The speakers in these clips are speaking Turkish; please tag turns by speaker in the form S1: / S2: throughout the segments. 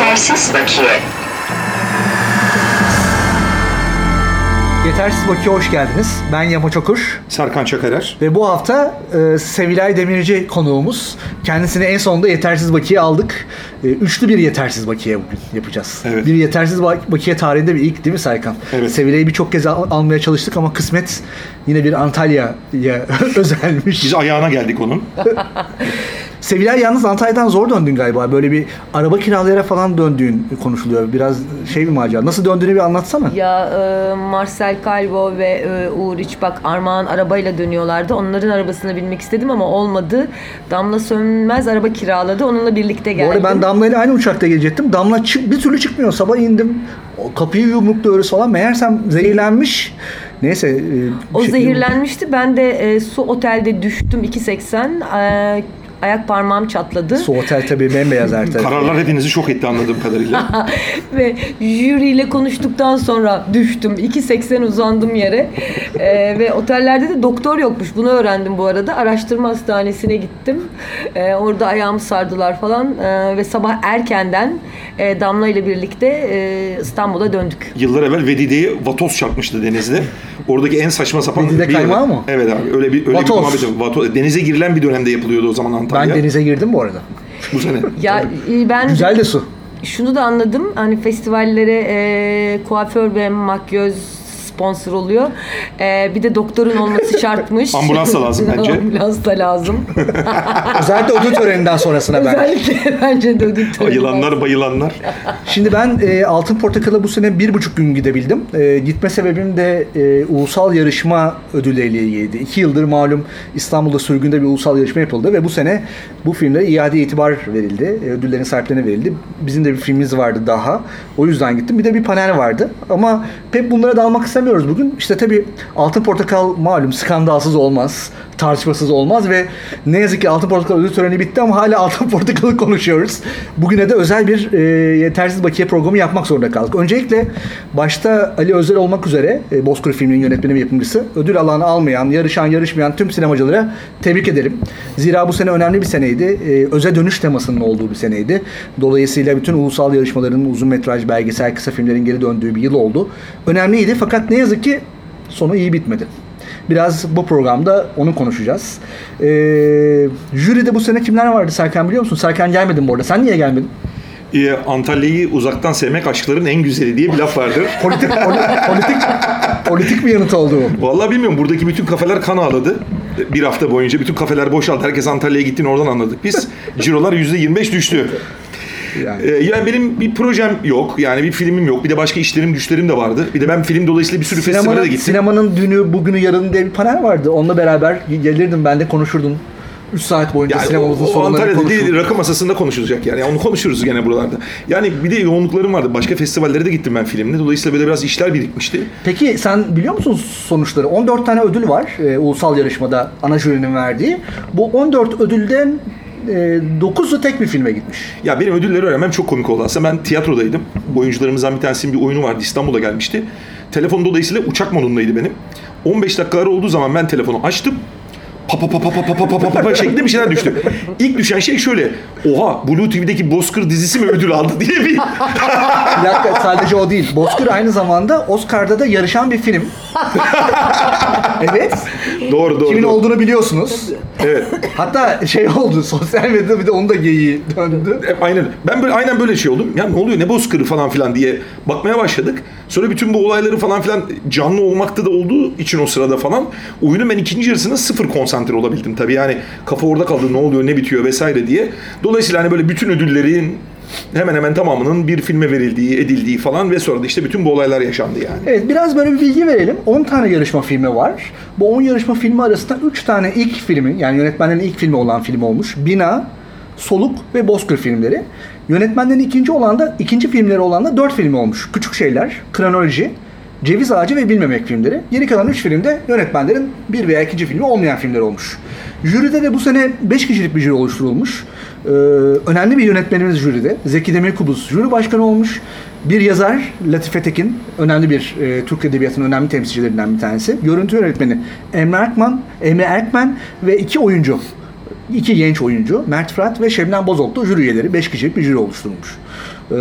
S1: Yetersiz bakiye.
S2: Yetersiz Bakiye hoş geldiniz. Ben Yama Çokur
S3: Serkan Çakarer.
S2: ve bu hafta e, Sevilay Demirci konuğumuz. Kendisini en sonunda Yetersiz Bakiye aldık. E, üçlü bir Yetersiz Bakiye bugün yapacağız.
S3: Evet.
S2: Bir Yetersiz Ba- Bakiye tarihinde bir ilk değil mi Serkan?
S3: Evet.
S2: Sevilay'ı birçok kez al- almaya çalıştık ama kısmet yine bir Antalya'ya özelmiş.
S3: Biz ayağına geldik onun.
S2: Sevilay yalnız Antalya'dan zor döndün galiba. Böyle bir araba kiralayarak falan döndüğün konuşuluyor. Biraz şey bir macera. Nasıl döndüğünü bir anlatsana.
S4: Ya e, Marcel Calvo ve e, Uğur İçbak Armağan arabayla dönüyorlardı. Onların arabasına binmek istedim ama olmadı. Damla Sönmez araba kiraladı. Onunla birlikte
S2: Bu
S4: geldim.
S2: arada ben Damla ile aynı uçakta gelecektim. Damla çık, bir türlü çıkmıyor. Sabah indim. Kapıyı yumrukluyoruz falan. Meğersem zehirlenmiş. Neyse. e,
S4: o
S2: şey-
S4: zehirlenmişti. Ben de e, su otelde düştüm 2.80. E, ayak parmağım çatladı.
S2: Su otel tabii bembeyaz her tarafı.
S3: Kararlar hepinizi şok etti anladığım kadarıyla.
S4: ve jüriyle konuştuktan sonra düştüm. 2.80 uzandım yere. Ee, ve otellerde de doktor yokmuş. Bunu öğrendim bu arada. Araştırma hastanesine gittim. Ee, orada ayağımı sardılar falan. Ee, ve sabah erkenden e, Damla ile birlikte e, İstanbul'a döndük.
S3: Yıllar evvel Vedide'ye vatoz çarpmıştı denizde. Oradaki en saçma sapan
S2: Vedide
S3: bir
S2: kaymağı mı?
S3: Evet abi öyle bir öyle
S2: Vatoz.
S3: bir muhabbet. Vatoz. Denize girilen bir dönemde yapılıyordu o zaman
S2: Ben
S3: Antalya.
S2: denize girdim bu arada.
S3: Bu sene.
S4: Ya e, ben
S2: Güzel de su.
S4: şunu da anladım. Hani festivallere e, kuaför ve makyöz sponsor oluyor. E, bir de doktorun olması şartmış.
S3: Ambulans da lazım bence.
S4: Ambulans da lazım.
S2: Özellikle ödül töreninden sonrasına ben.
S4: Özellikle bence de ödül töreni
S3: Ayılanlar bayılanlar.
S2: Şimdi ben e, Altın Portakal'a bu sene bir buçuk gün gidebildim. E, gitme sebebim de e, ulusal yarışma ödülleriyle ilgiliydi. İki yıldır malum İstanbul'da sürgünde bir ulusal yarışma yapıldı ve bu sene bu filmlere iade itibar verildi. E, ödüllerin sahiplerine verildi. Bizim de bir filmimiz vardı daha. O yüzden gittim. Bir de bir panel vardı. Ama pek bunlara dalmak istemiyoruz bugün. İşte tabii Altın Portakal malum skandalsız olmaz. Tartışmasız olmaz ve ne yazık ki Altın Portakal ödül töreni bitti ama hala Altın Portakal'ı konuşuyoruz. Bugüne de özel bir e, yetersiz bakiye programı yapmak zorunda kaldık. Öncelikle başta Ali Özel olmak üzere e, Bozkır filminin yönetmeni ve yapımcısı ödül alanı almayan, yarışan, yarışmayan tüm sinemacılara tebrik ederim. Zira bu sene önemli bir seneydi. E, öze dönüş temasının olduğu bir seneydi. Dolayısıyla bütün ulusal yarışmaların uzun metraj, belgesel, kısa filmlerin geri döndüğü bir yıl oldu. Önemliydi fakat ne yazık ki sonu iyi bitmedi. Biraz bu programda onu konuşacağız. Ee, jüride bu sene kimler vardı Serkan biliyor musun? Serkan gelmedin bu arada. Sen niye gelmedin?
S3: Ee, Antalya'yı uzaktan sevmek aşkların en güzeli diye bir laf vardır.
S2: Politik poli- politik politik bir yanıt oldu bu.
S3: Vallahi bilmiyorum buradaki bütün kafeler kan ağladı. Bir hafta boyunca bütün kafeler boşaldı. Herkes Antalya'ya gittiğini oradan anladık biz. Cirolar %25 düştü.
S2: Yani.
S3: Ee, yani benim bir projem yok. Yani bir filmim yok. Bir de başka işlerim, güçlerim de vardı. Bir de ben film dolayısıyla bir sürü festivale de
S2: Sinemanın,
S3: gittim.
S2: sinemanın dünü, bugünü, yarını diye bir panel vardı. Onunla beraber gelirdim ben de konuşurdum. 3 saat boyunca
S3: Yani o,
S2: sinemamızın
S3: o
S2: sorunlarını
S3: Antalya'da değil, rakı masasında konuşulacak yani. Onu konuşuruz gene buralarda. Yani bir de yoğunluklarım vardı. Başka festivallere de gittim ben filmle. Dolayısıyla böyle biraz işler birikmişti.
S2: Peki sen biliyor musun sonuçları? 14 tane ödül var e, ulusal yarışmada ana jürinin verdiği. Bu 14 ödülden e, 9'u tek bir filme gitmiş.
S3: Ya benim ödülleri öğrenmem çok komik oldu aslında. Ben tiyatrodaydım. Bu oyuncularımızdan bir tanesinin bir oyunu vardı. İstanbul'a gelmişti. Telefon dolayısıyla uçak modundaydı benim. 15 dakikaları olduğu zaman ben telefonu açtım. Pa pa pa pa pa pa pa pa pa pa şeklinde bir şeyler düştü. İlk düşen şey şöyle. Oha Blue TV'deki Bozkır dizisi mi ödül aldı diye bir...
S2: Bir dakika sadece o değil. Bozkır aynı zamanda Oscar'da da yarışan bir film. evet.
S3: doğru doğru.
S2: Kimin
S3: doğru.
S2: olduğunu biliyorsunuz.
S3: Evet.
S2: Hatta şey oldu sosyal medyada bir de onun da geyiği döndü.
S3: Aynen. Ben böyle aynen böyle şey oldum. Ya ne oluyor ne bozkırı falan filan diye bakmaya başladık. Sonra bütün bu olayları falan filan canlı olmakta da olduğu için o sırada falan oyunun ben ikinci yarısında sıfır konsantre olabildim tabii. Yani kafa orada kaldı ne oluyor ne bitiyor vesaire diye. Dolayısıyla hani böyle bütün ödüllerin hemen hemen tamamının bir filme verildiği, edildiği falan ve sonra da işte bütün bu olaylar yaşandı yani.
S2: Evet biraz böyle bir bilgi verelim. 10 tane yarışma filmi var. Bu 10 yarışma filmi arasında 3 tane ilk filmi yani yönetmenlerin ilk filmi olan film olmuş. Bina, Soluk ve Bozkır filmleri. Yönetmenlerin ikinci olan da ikinci filmleri olan da 4 filmi olmuş. Küçük Şeyler, Kronoloji, Ceviz Ağacı ve Bilmemek filmleri. Geri kalan 3 filmde yönetmenlerin bir veya ikinci filmi olmayan filmler olmuş. Jüride de bu sene 5 kişilik bir jüri oluşturulmuş. Ee, önemli bir yönetmenimiz jüride. Zeki Demirkubuz jüri başkanı olmuş. Bir yazar Latife Tekin, önemli bir e, Türk Edebiyatı'nın önemli temsilcilerinden bir tanesi. Görüntü yönetmeni Emre Erkman, Emre Erkmen ve iki oyuncu iki genç oyuncu Mert Fırat ve Şebnem Bozoklu jüri üyeleri 5 kişilik bir jüri oluşturmuş. Ee,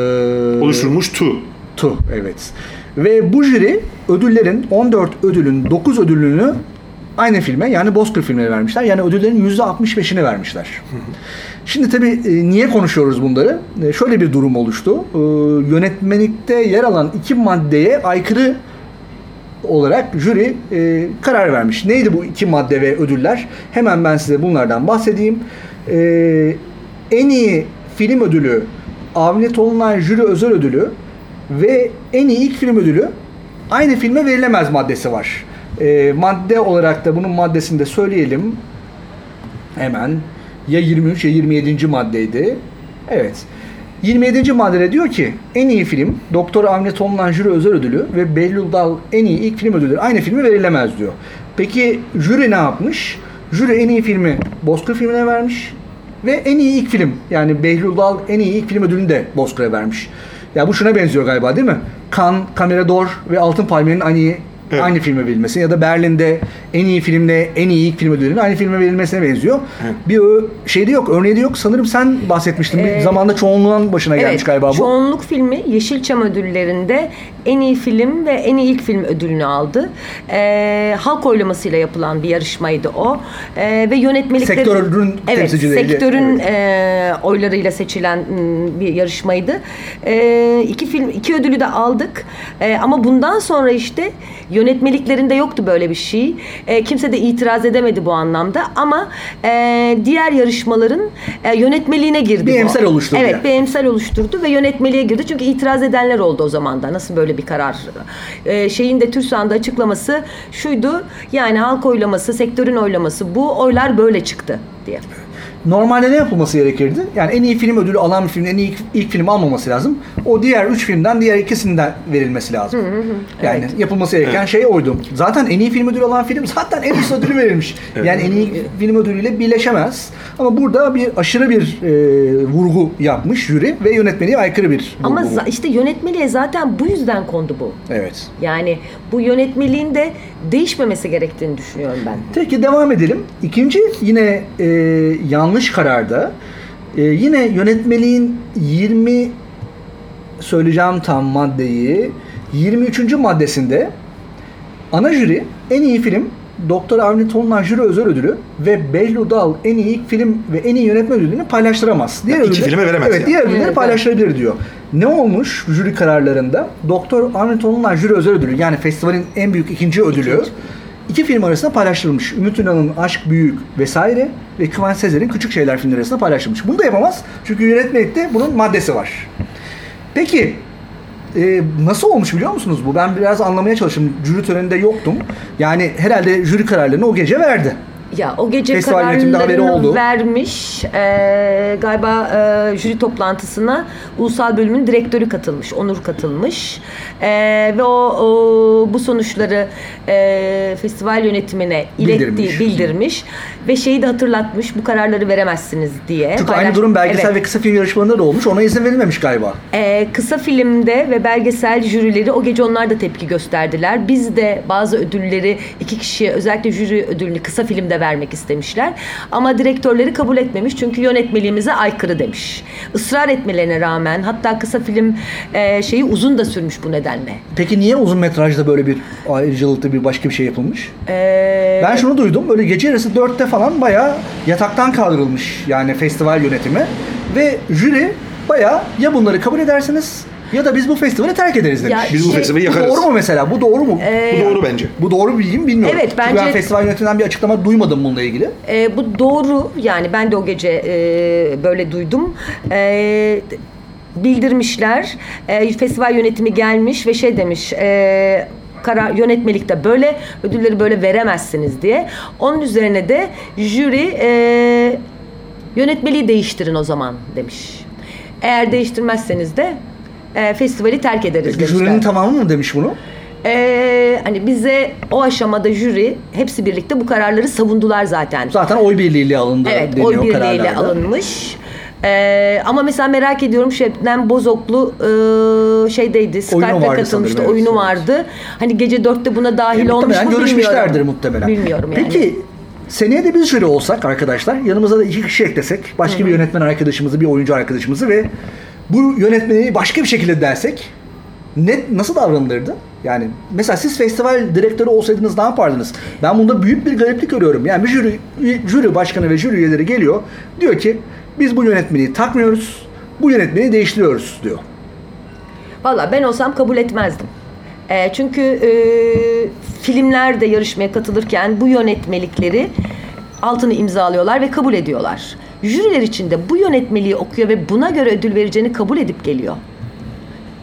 S3: Oluşturmuş tu.
S2: Tu evet. Ve bu jüri ödüllerin 14 ödülün 9 ödülünü aynı filme yani Bozkır filmine vermişler. Yani ödüllerin %65'ini vermişler. Şimdi tabii e, niye konuşuyoruz bunları? E, şöyle bir durum oluştu. E, yönetmenlikte yer alan iki maddeye aykırı olarak jüri e, karar vermiş. Neydi bu iki madde ve ödüller? Hemen ben size bunlardan bahsedeyim. E, en iyi film ödülü Avni Tolunay jüri özel ödülü ve en iyi ilk film ödülü aynı filme verilemez maddesi var. E, madde olarak da bunun maddesini de söyleyelim. Hemen ya 23 ya 27. maddeydi. Evet. 27. maddede diyor ki en iyi film Doktor Avni Tolunay jüri özel ödülü ve Behlül Dal en iyi ilk film ödülü aynı filme verilemez diyor. Peki jüri ne yapmış? Jüri en iyi filmi Bozkır filmine vermiş ve en iyi ilk film yani Behlül Dal en iyi ilk film ödülünü de Bozkır'a vermiş. Ya bu şuna benziyor galiba değil mi? Kan, Kamera Dor ve Altın Palmiye'nin aynı
S3: Evet.
S2: aynı filme verilmesi ya da Berlin'de en iyi filmle en iyi ilk film ödülünün aynı filme verilmesine benziyor.
S3: Evet.
S2: Bir şeyde yok, örneği de yok. Sanırım sen bahsetmiştin. Bir
S4: Ee,
S2: zamanda çoğunluğun başına gelmiş
S4: Evet,
S2: galiba bu.
S4: Çoğunluk filmi Yeşilçam ödüllerinde en iyi film ve en iyi ilk film ödülünü aldı. Ee, halk oylamasıyla yapılan bir yarışmaydı o. Ee, ve yönetmelikleri...
S2: Sektörün
S4: evet, sektörün e, oylarıyla seçilen bir yarışmaydı. Ee, iki film, iki ödülü de aldık. Ee, ama bundan sonra işte yönetmeliklerinde yoktu böyle bir şey. Ee, kimse de itiraz edemedi bu anlamda. Ama e, diğer yarışmaların e, yönetmeliğine girdi
S2: Bir emsal oluşturdu
S4: Evet,
S2: yani.
S4: bir emsal oluşturdu ve yönetmeliğe girdi. Çünkü itiraz edenler oldu o zaman da. Nasıl böyle bir karar? Ee, şeyin de TÜRSAN'da açıklaması şuydu. Yani halk oylaması, sektörün oylaması. Bu oylar böyle çıktı diye.
S2: Normalde ne yapılması gerekirdi? Yani en iyi film ödülü alan bir filmin en iyi ilk, ilk film almaması lazım. O diğer üç filmden diğer ikisinden verilmesi lazım. Yani yapılması gereken şey oydu. Zaten en iyi film ödülü alan film zaten en üst ödülü verilmiş. Yani en iyi film ödülüyle birleşemez. Ama burada bir aşırı bir e, vurgu yapmış jüri ve yönetmeliğe aykırı bir vurgu.
S4: Ama za- işte yönetmeliğe zaten bu yüzden kondu bu.
S2: Evet.
S4: Yani bu yönetmeliğin de değişmemesi gerektiğini düşünüyorum ben.
S2: Peki devam edelim. İkinci yine e, yanlış kararda e, yine yönetmeliğin 20 söyleyeceğim tam maddeyi 23. maddesinde ana jüri en iyi film Doktor Avni Tolunay jüri özel ödülü ve Behlül Dal en iyi film ve en iyi yönetmen ödülünü paylaştıramaz. Diğer
S3: iki
S2: ödülleri-
S3: filme veremez
S2: Evet,
S3: yani.
S2: diğer ödülleri
S4: Evet,
S2: paylaştırabilir diyor. Ne olmuş jüri kararlarında? Doktor Avni Tolunay jüri özel ödülü yani festivalin en büyük ikinci ödülü
S4: İkinci.
S2: İki film arasında paylaştırılmış. Ümit Ünal'ın Aşk Büyük vesaire ve Kıvanç Sezer'in Küçük Şeyler filmleri arasında paylaştırılmış. Bunu da yapamaz. Çünkü yönetmelikte bunun maddesi var. Peki e, nasıl olmuş biliyor musunuz bu? Ben biraz anlamaya çalıştım. Jüri töreninde yoktum. Yani herhalde jüri kararlarını o gece verdi.
S4: Ya o gece
S2: Festival haberi
S4: kararlarını
S2: oldu.
S4: vermiş. Ee, galiba e, jüri toplantısına ulusal bölümün direktörü katılmış, Onur katılmış. Ee, ve o, o bu sonuçları e, festival yönetimine iletti,
S2: Bildirmiş.
S4: bildirmiş. ve şeyi de hatırlatmış. Bu kararları veremezsiniz diye.
S2: Çünkü
S4: Paylaş-
S2: aynı durum belgesel
S4: Evet.
S2: ve kısa film yarışmalarında da olmuş. Ona izin verilmemiş galiba.
S4: Ee, kısa filmde ve belgesel jürileri o gece onlar da tepki gösterdiler. Biz de bazı ödülleri iki kişiye özellikle jüri ödülünü kısa filmde vermek istemişler. Ama direktörleri kabul etmemiş çünkü yönetmeliğimize aykırı demiş. Israr etmelerine rağmen hatta kısa film e, şeyi uzun da sürmüş bu nedenle.
S2: Peki niye uzun metrajda böyle bir ayrıcalıklı bir başka bir şey yapılmış?
S4: Ee,
S2: Ben şunu duydum. Böyle gece yarısı 4'te falan bayağı yataktan kaldırılmış yani festival yönetimi. Ve jüri bayağı ya bunları kabul edersiniz ya da biz bu festivali terk ederiz demiş.
S4: Ya
S3: Biz bu
S4: Şey,
S3: festivali
S2: bu
S3: yakarız.
S2: doğru mu mesela? Bu doğru mu?
S4: Ee,
S3: Bu doğru bence.
S2: Bu doğru bir bilgi mi bilmiyorum.
S4: Evet,
S2: Çünkü ben
S4: bence-
S2: festival yönetiminden bir açıklama duymadım bununla ilgili.
S4: E, bu doğru yani ben de o gece e, böyle duydum. E, bildirmişler. E, festival yönetimi gelmiş ve şey demiş. E, karar yönetmelikte böyle ödülleri böyle veremezsiniz diye. Onun üzerine de jüri e, yönetmeliği değiştirin o zaman demiş. Eğer değiştirmezseniz de e, festivali terk ederiz
S2: Peki
S4: demişler.
S2: jürinin tamamı mı demiş bunu?
S4: E, hani bize o aşamada jüri hepsi birlikte bu kararları savundular zaten.
S2: Zaten oy birliğiyle alındı
S4: Evet, oy birliğiyle alınmış. Ee, ama mesela merak ediyorum Şebnem Bozoklu e, şeydeydi, Skype'da katılmıştı, oyunu
S2: evet.
S4: vardı. Hani gece dörtte buna dahil
S2: E,
S4: olmuş mu
S2: görüşmüşlerdir muhtemelen.
S4: Bilmiyorum yani.
S2: Peki seneye de biz jüri olsak arkadaşlar yanımıza da iki kişi eklesek başka bir yönetmen arkadaşımızı bir oyuncu arkadaşımızı ve bu yönetmeni başka bir şekilde dersek ne nasıl davranılırdı? Yani mesela siz festival direktörü olsaydınız ne yapardınız? Ben bunda büyük bir gariplik görüyorum. Yani bir jüri, jüri başkanı ve jüri üyeleri geliyor. Diyor ki biz bu yönetmeni takmıyoruz. Bu yönetmeni değiştiriyoruz diyor.
S4: Valla ben olsam kabul etmezdim. E, çünkü e, filmlerde yarışmaya katılırken bu yönetmelikleri altını imzalıyorlar ve kabul ediyorlar. Jüriler içinde bu yönetmeliği okuyor ve buna göre ödül vereceğini kabul edip geliyor.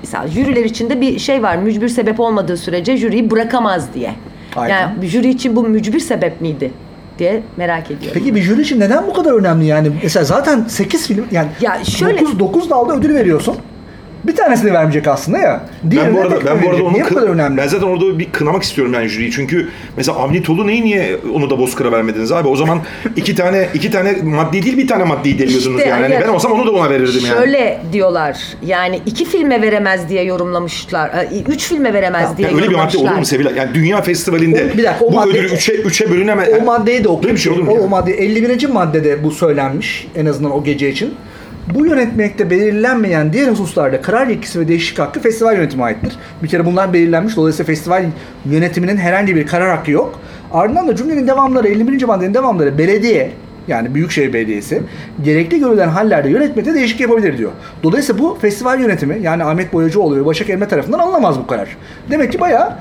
S4: Mesela jüriler içinde bir şey var. Mücbir sebep olmadığı sürece jüriyi bırakamaz diye.
S2: Aynen.
S4: Yani jüri için bu mücbir sebep miydi diye merak ediyorum.
S2: Peki bir jüri için neden bu kadar önemli yani? Mesela zaten 8 film yani
S4: Ya şöyle-
S2: 9, 9 dalda ödül veriyorsun. Bir tanesini vermeyecek aslında ya.
S3: Ben
S2: Diğerine
S3: bu arada ben bu arada onu
S2: Niye bu kadar önemli?
S3: ben zaten orada bir kınamak istiyorum yani jüriyi. Çünkü mesela Avni Tolu neyi niye onu da Bozkır'a vermediniz abi? O zaman iki tane iki tane maddi değil bir tane maddi deliyordunuz
S4: İşte
S3: yani. Hani ben olsam onu da ona verirdim yani.
S4: Şöyle diyorlar. Yani iki filme veremez diye yorumlamışlar. e, Üç filme veremez
S2: Ya
S4: diye
S3: Yani öyle bir madde olur mu Sevilay? Yani Dünya Festivalinde
S2: O- bir dakika, o
S3: bu
S2: madde-
S3: ödülü üçe, üçe bölünemez.
S2: O maddeyi de
S3: bir şey olur mu?
S2: O,
S3: ya?
S2: o madde 51. maddede bu söylenmiş en azından o gece için. Bu yönetmelikte belirlenmeyen diğer hususlarda karar yetkisi ve değişiklik hakkı festival yönetimi aittir. Bir kere bunlar belirlenmiş. Dolayısıyla festival yönetiminin herhangi bir karar hakkı yok. Ardından da cümlenin devamları 51. maddenin devamları belediye yani Büyükşehir Belediyesi gerekli görülen hallerde yönetmede değişiklik yapabilir diyor. Dolayısıyla bu festival yönetimi yani Ahmet Boyacıoğlu ve Başak Elme tarafından alınamaz bu karar. Demek ki bayağı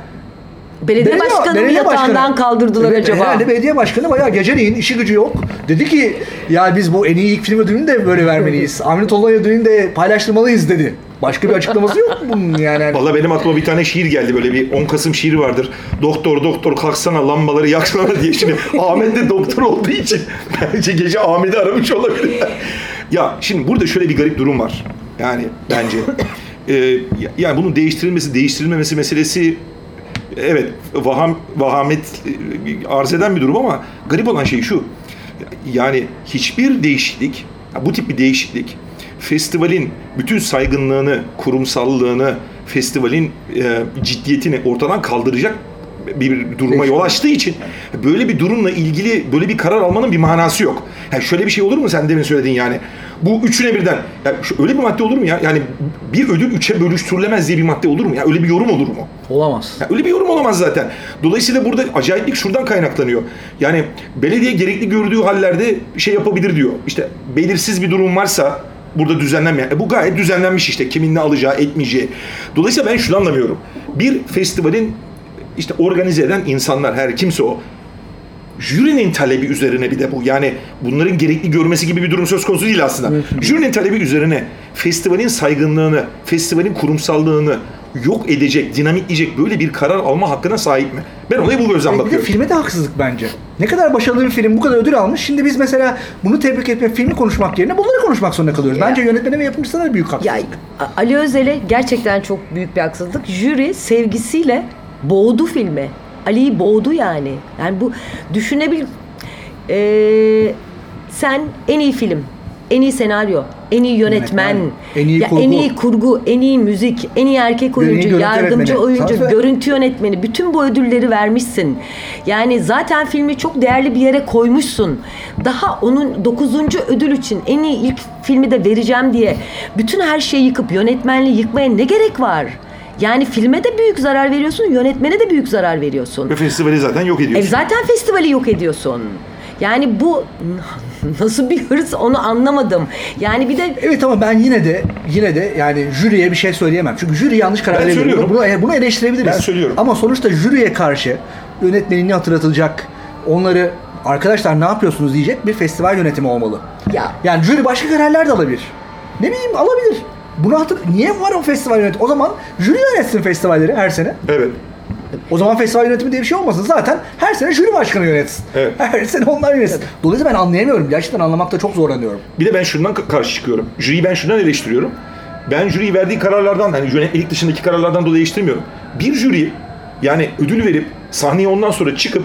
S4: Belediye, başkanı mı
S2: belediye
S4: yatağından
S2: başkanı-
S4: kaldırdılar
S2: Evet,
S4: acaba?
S2: Herhalde belediye başkanı bayağı geceleyin işi gücü yok. Dedi ki ya biz bu en iyi ilk film ödülünü de böyle vermeliyiz. Ahmet Tolunay ödülünü de paylaştırmalıyız dedi. Başka bir açıklaması yok mu bunun yani?
S3: Valla benim aklıma bir tane şiir geldi böyle bir 10 Kasım şiiri vardır. Doktor doktor kalksana lambaları yaksana diye. Şimdi Ahmet de doktor olduğu için bence gece Ahmet'i aramış olabilir. ya şimdi burada şöyle bir garip durum var. Yani bence. Ee, yani bunun değiştirilmesi değiştirilmemesi meselesi evet vaham, vahamet e, arz eden bir durum ama garip olan şey şu. Yani hiçbir değişiklik, bu tip bir değişiklik festivalin bütün saygınlığını, kurumsallığını, festivalin e, ciddiyetini ortadan kaldıracak bir duruma yol açtığı için böyle bir durumla ilgili böyle bir karar almanın bir manası yok. Yani şöyle bir şey olur mu sen demin söyledin yani. Bu üçüne birden. Ya şu- öyle bir madde olur mu ya? Yani bir ödül üçe bölüştürülemez diye bir madde olur mu? Ya öyle bir yorum olur mu?
S2: Olamaz.
S3: Ya öyle bir yorum olamaz zaten. Dolayısıyla burada acayiplik şuradan kaynaklanıyor. Yani belediye gerekli gördüğü hallerde şey yapabilir diyor. İşte belirsiz bir durum varsa burada düzenlenmeyen. E bu gayet düzenlenmiş işte kimin ne alacağı etmeyeceği. Dolayısıyla ben şunu anlamıyorum. Bir festivalin işte organize eden insanlar her kimse o jürinin talebi üzerine bir de bu. Yani bunların gerekli görmesi gibi bir durum söz konusu değil aslında. Jürinin talebi üzerine festivalin saygınlığını, festivalin kurumsallığını yok edecek, dinamitleyecek böyle bir karar alma hakkına sahip mi? Ben olaya bu gözden
S2: Bir de
S3: bakıyorum.
S2: filme de haksızlık bence. Ne kadar başarılı bir film bu kadar ödül almış. Şimdi biz mesela bunu tebrik etmek, filmi konuşmak yerine bunları konuşmak zorunda kalıyoruz.
S4: Ya.
S2: Bence yönetmene ve yapımcısına da büyük haksızlık.
S4: Ya Ali Özel'e gerçekten çok büyük bir haksızlık. Jüri sevgisiyle boğdu filmi. Ali'yi boğdu yani. Yani bu düşünebil... Ee, sen en iyi film, en iyi senaryo, en iyi yönetmen,
S2: Yönetmen, en iyi
S4: ya
S2: kurgu.
S4: en iyi kurgu, en iyi müzik, en iyi erkek
S2: iyi
S4: oyuncu,
S2: görüntü
S4: yardımcı
S2: yönetmeni.
S4: oyuncu,
S2: Zaten-
S4: görüntü yönetmeni bütün bu ödülleri vermişsin. Yani zaten filmi çok değerli bir yere koymuşsun. Daha onun 9. ödül için en iyi ilk filmi de vereceğim diye bütün her şeyi yıkıp yönetmenliği yıkmaya ne gerek var? Yani filme de büyük zarar veriyorsun, yönetmene de büyük zarar veriyorsun.
S3: Ve festivali zaten yok
S4: E
S3: ediyorsun.
S4: zaten festivali yok ediyorsun. Yani bu nasıl bir hırs onu anlamadım. Yani bir de
S2: Evet ama ben yine de yine de yani jüriye bir şey söyleyemem. Çünkü jüri yanlış karar
S3: Ben
S2: veriyor.
S3: söylüyorum.
S2: Bunu, bunu eleştirebiliriz.
S3: Ben söylüyorum.
S2: Ama sonuçta jüriye karşı yönetmenini hatırlatılacak, onları arkadaşlar ne yapıyorsunuz diyecek bir festival yönetimi olmalı.
S4: Ya.
S2: Yani jüri başka kararlar da alabilir. Ne bileyim alabilir. Bunu hatır niye var o festival yönetimi? O zaman jüri yönetsin festivalleri her sene.
S3: Evet.
S2: O zaman festival yönetimi diye bir şey olmasın. Zaten her sene jüri başkanı yönetsin.
S3: Evet.
S2: Her sene onlar yönetsin. Dolayısıyla ben anlayamıyorum. Gerçekten anlamakta çok zorlanıyorum.
S3: Bir de ben şundan ka- karşı çıkıyorum. Jüriyi ben şundan eleştiriyorum. Ben jüriyi verdiği kararlardan hani yönetmelik dışındaki kararlardan dolayı eleştirmiyorum. Bir jüri yani ödül verip sahneye ondan sonra çıkıp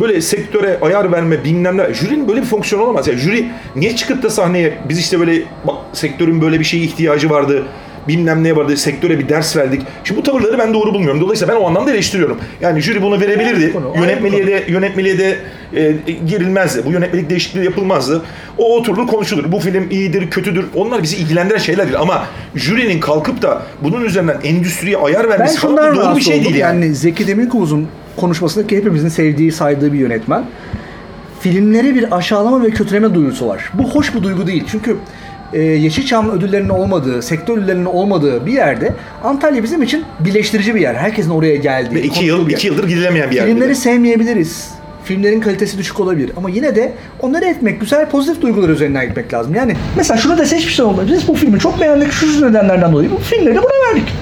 S3: böyle sektöre ayar verme bilmem ne. Jürinin böyle bir fonksiyonu olamaz. Yani jüri niye çıkıp da sahneye biz işte böyle bak sektörün böyle bir şeye ihtiyacı vardı bilmem neye vardı sektöre bir ders verdik. Şimdi bu tavırları ben doğru bulmuyorum. Dolayısıyla ben o anlamda eleştiriyorum. Yani jüri bunu verebilirdi.
S2: Konu,
S3: Yönetmeliğe de yönetmeliğe de e, girilmezdi. Bu yönetmelik değişikliği yapılmazdı. O oturulur konuşulur. Bu film iyidir, kötüdür. Onlar bizi ilgilendiren şeyler değil. Ama jürinin kalkıp da bunun üzerinden endüstriye ayar
S2: Ben
S3: vermesi falan
S2: şundan
S3: bu doğru bir şey değil yani.
S2: yani. Zeki Demirkubuz'un konuşmasındaki hepimizin sevdiği, saydığı bir yönetmen. Filmlere bir aşağılama ve kötüleme duygusu var. Bu hoş bir duygu değil. Çünkü e, Yeşilçam ödüllerinin olmadığı, sektör ödüllerinin olmadığı bir yerde Antalya bizim için birleştirici bir yer. Herkesin oraya geldiği.
S3: Ve iki, yıl, iki yıldır gidilemeyen bir yer.
S2: Filmleri
S3: de.
S2: sevmeyebiliriz. Filmlerin kalitesi düşük olabilir. Ama yine de onları etmek, güzel pozitif duygular üzerinden gitmek lazım. Yani mesela şunu dese hiçbir şey olmaz. Biz bu filmi çok beğendik şu nedenlerden dolayı. Bu filmleri buna verdik.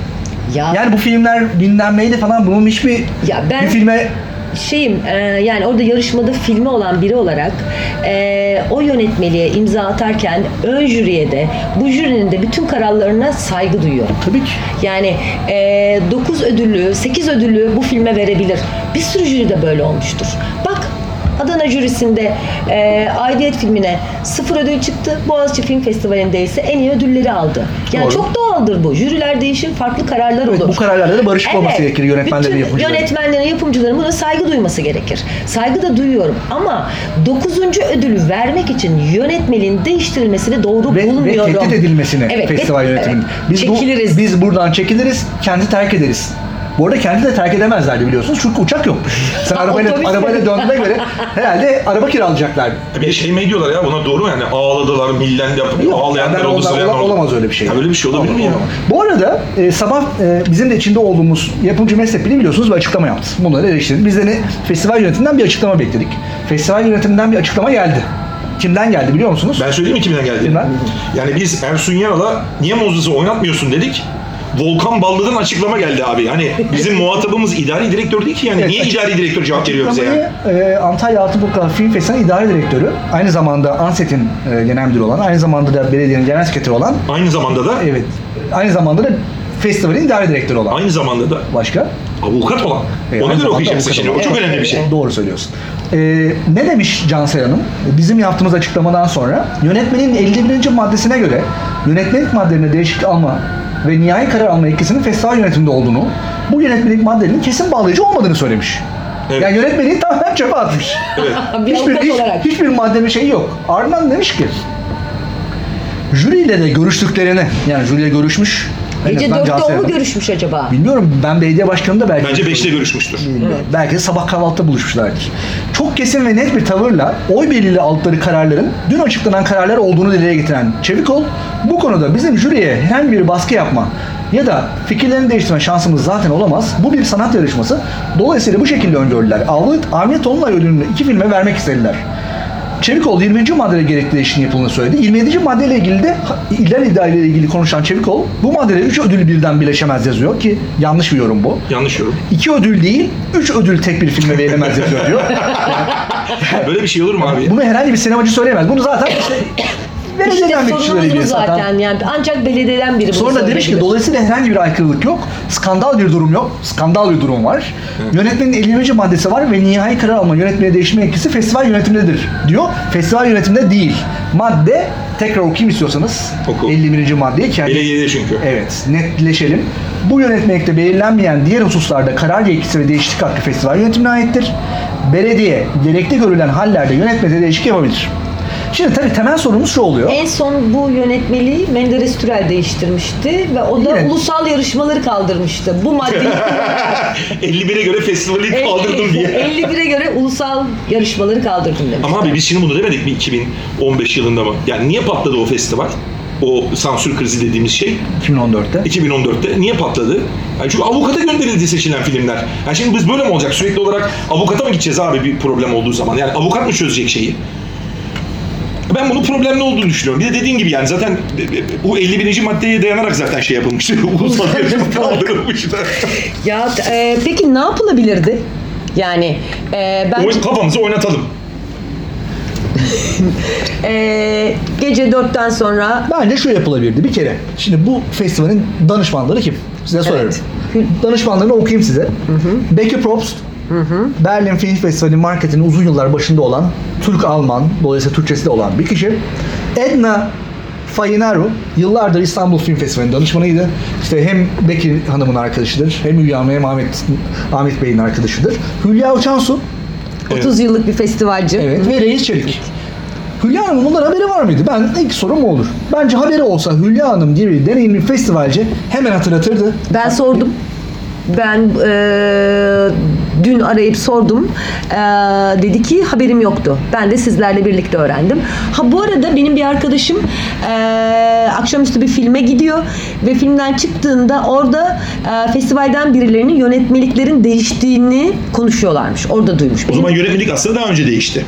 S4: Ya
S2: Yani bu filmler dinlenmeydi falan bunun hiçbir
S4: Ya ben-
S2: bir filme
S4: şeyim e, yani orada yarışmada filmi olan biri olarak e, o yönetmeliğe imza atarken ön jüriye de bu jürinin de bütün kararlarına saygı duyuyorum.
S2: tabii ki
S4: Yani e, 9 ödüllü, 8 ödüllü bu filme verebilir. Bir sürü jüri de böyle olmuştur. Bak Adana jürisinde e, Aidiyet filmine sıfır ödül çıktı. Boğaziçi Film Festivali'nde ise en iyi ödülleri aldı. Yani
S2: Doğru.
S4: çok doğaldır bu. Jüriler değişir, farklı kararlar
S2: Evet,
S4: olur.
S2: bu kararlarda da barışık olması gerekir yönetmenlerin, yapımcıların.
S4: Yönetmenlerin, yapımcıların buna saygı duyması gerekir. Saygı da duyuyorum ama 9. ödülü vermek için yönetmeliğin değiştirilmesini doğru
S2: ve, ve
S4: bulmuyorum.
S2: tehdit edilmesini
S4: Evet,
S2: festival
S4: evet,
S2: yönetiminin.
S4: evet.
S2: Biz
S4: Çekiliriz.
S2: bu biz buradan çekiliriz, kendi terk ederiz. Bu arada kendi de terk edemezlerdi biliyorsunuz çünkü uçak yokmuş. Sen arabayla, arabayla döndüğüne göre herhalde araba kiralayacaklardı.
S3: Bir şey mi diyorlar ya buna doğru mu yani ağladılar, millendi, ağlayanlar
S2: ben
S3: oldu,
S2: ondan-
S3: zırlayanlar
S2: ola-
S3: oldu.
S2: olamaz öyle bir şey.
S3: Ya böyle bir şey olabilir mi ya?
S2: Olamaz. Bu arada e, sabah e, bizim de içinde olduğumuz yapımcı meslek birliği biliyorsunuz bir açıklama yaptı. Bunları eleştirdik. Biz de ne, festival yönetiminden bir açıklama bekledik. Festival yönetiminden bir açıklama geldi. Kimden geldi biliyor musunuz?
S3: Ben söyleyeyim mi kimden geldi?
S2: Kimden?
S3: Yani biz Ersun Yanal'a niye Mozes'ı oynatmıyorsun dedik. Volkan Ballı'dan açıklama geldi abi. Hani bizim muhatabımız idari direktör değil ki yani.
S2: Evet,
S3: niye
S2: açık-
S3: idari direktör cevap veriyor bize yani?
S2: E, Antalya Altınportakal Film Festivali İdari Direktörü, aynı zamanda ANSET'in e, genel müdürü olan, aynı zamanda da belediyenin genel sekreteri olan,
S3: Aynı zamanda da
S2: evet, aynı zamanda da festivalin idari direktörü olan.
S3: aynı zamanda da
S2: Başka?
S3: avukat olan.
S2: E,
S3: Ona göre okuyacaksın şimdi. O çok
S2: Evet,
S3: önemli bir şey.
S2: Doğru söylüyorsun. Ee, ne demiş Cansel Hanım? Bizim yaptığımız açıklamadan sonra yönetmenin 51. maddesine göre yönetmelik maddelerine değişiklik alma ve nihai karar alma yetkisinin festival yönetiminde olduğunu, bu yönetmelik maddelerinin kesin bağlayıcı olmadığını söylemiş.
S3: Evet.
S2: Yani yönetmeliği tamamen çöpe atmış.
S3: Evet.
S4: bir
S2: hiçbir, hiç-
S4: olarak.
S2: hiçbir maddenin şeyi yok. Ardından demiş ki jüriyle de görüştüklerini yani jüriyle görüşmüş.
S4: Gece
S2: azından
S4: 4'te
S2: Cansel
S4: o mu görüşmüş acaba?
S2: Bilmiyorum ben belediye başkanı da belki
S3: Bence 5'te görüşmüştür.
S2: Belki de sabah kahvaltıda buluşmuşlardır. Çok kesin ve net bir tavırla oy birliğiyle aldıkları kararların dün açıklanan kararlar olduğunu dile getiren Çevikol bu konuda bizim jüriye herhangi bir baskı yapma ya da fikirlerini değiştirme şansımız zaten olamaz. Bu bir sanat yarışması. Dolayısıyla bu şekilde öngördüler. Ahmet Tolunay ödülünü iki filme vermek istediler. Çevikol 20. maddede gerekli değişikliğin yapıldığını söyledi. 27. maddeyle ilgili de ihlal iddiayla ilgili konuşan Çevikol bu maddede 3 ödül birden birleşemez yazıyor ki yanlış bir yorum bu.
S3: Yanlış yorum.
S2: İki ödül değil, üç ödül tek bir filme verilemez yapıyor diyor.
S3: Böyle bir şey olur mu abi?
S2: Bunu herhangi bir sinemacı söyleyemez. Bunu zaten işte belediyeden
S4: İşte sorunumuz bu
S2: zaten.
S4: zaten. Yani ancak belediyeden biri bunu
S2: Sonra da demiş ki dolayısıyla herhangi bir aykırılık yok. Skandal bir durum yok. Skandal bir durum var. Yönetmenin 50. maddesi var ve nihai karar alma yönetmeye değişme yetkisi festival yönetimindedir diyor. Festival yönetiminde değil. Madde tekrar okuyayım istiyorsanız.
S3: Oku.
S2: 51. maddeyi kendi
S3: Belediyede çünkü.
S2: Evet, netleşelim. Bu yönetmelikte belirlenmeyen diğer hususlarda karar yetkisi ve değişiklik hakkı festival yönetimine aittir. Belediye gerekli görülen hallerde yönetmede değişiklik yapabilir. Şimdi tabii temel sorunumuz şu oluyor.
S4: En son bu yönetmeliği Menderes Türel değiştirmişti ve o da
S2: Yine-
S4: ulusal yarışmaları kaldırmıştı. Bu maddeyi
S3: 51'e göre festivali kaldırdım diye.
S4: 51'e göre ulusal yarışmaları kaldırdım demiş.
S3: Ama abi biz şimdi bunu demedik mi 2015 yılında mı? Yani niye patladı o festival? O sansür krizi dediğimiz şey
S2: 2014'te.
S3: 2014'te niye patladı? Yani çünkü avukata gönderildi seçilen filmler. Yani şimdi biz böyle mi olacak? Sürekli olarak avukata mı gideceğiz abi bir problem olduğu zaman? Yani avukat mı çözecek şeyi? Ben bunun problemli olduğunu düşünüyorum. Bir de dediğin gibi yani zaten bu 51. maddeye dayanarak zaten şey yapılmıştı. Ulusal yarışma kaldırılmıştı.
S4: Ya e, peki ne yapılabilirdi? Yani e, ben
S3: Oy- Kafamızı oynatalım.
S4: e, gece 4'ten sonra
S2: Bence şu yapılabilirdi bir kere. Şimdi bu festivalin danışmanları kim? Size sorarım. Danışmanlarını okuyayım size. Becky Probst, Berlin Film Festivali marketinin uzun yıllar başında olan Türk-Alman, dolayısıyla Türkçesi de olan bir kişi. Edna Fayinaru yıllardır İstanbul Film Festivali'nin danışmanıydı. İşte hem Becky Hanım'ın arkadaşıdır, hem Hülya Hanım hem Ahmet, Ahmet Bey'in arkadaşıdır. Hülya Uçansu,
S4: 30 yıllık bir festivalci.
S2: Evet ve Reis Çelik. Hülya Hanım'ın bundan haberi var mıydı? Ben ilk sorum o olur. Bence haberi olsa Hülya Hanım gibi deneyimli festivalci hemen hatırlatırdı.
S4: Ben sordum. Ben eee, dün arayıp sordum. Eee, dedi ki haberim yoktu. Ben de sizlerle birlikte öğrendim. Ha bu arada benim bir arkadaşım eee, akşamüstü bir filme gidiyor ve filmden çıktığında orada eee, festivalden birilerinin yönetmeliklerin değiştiğini konuşuyorlarmış. Orada duymuş.
S3: O
S4: Benim-
S3: zaman yönetmelik aslında daha önce değişti.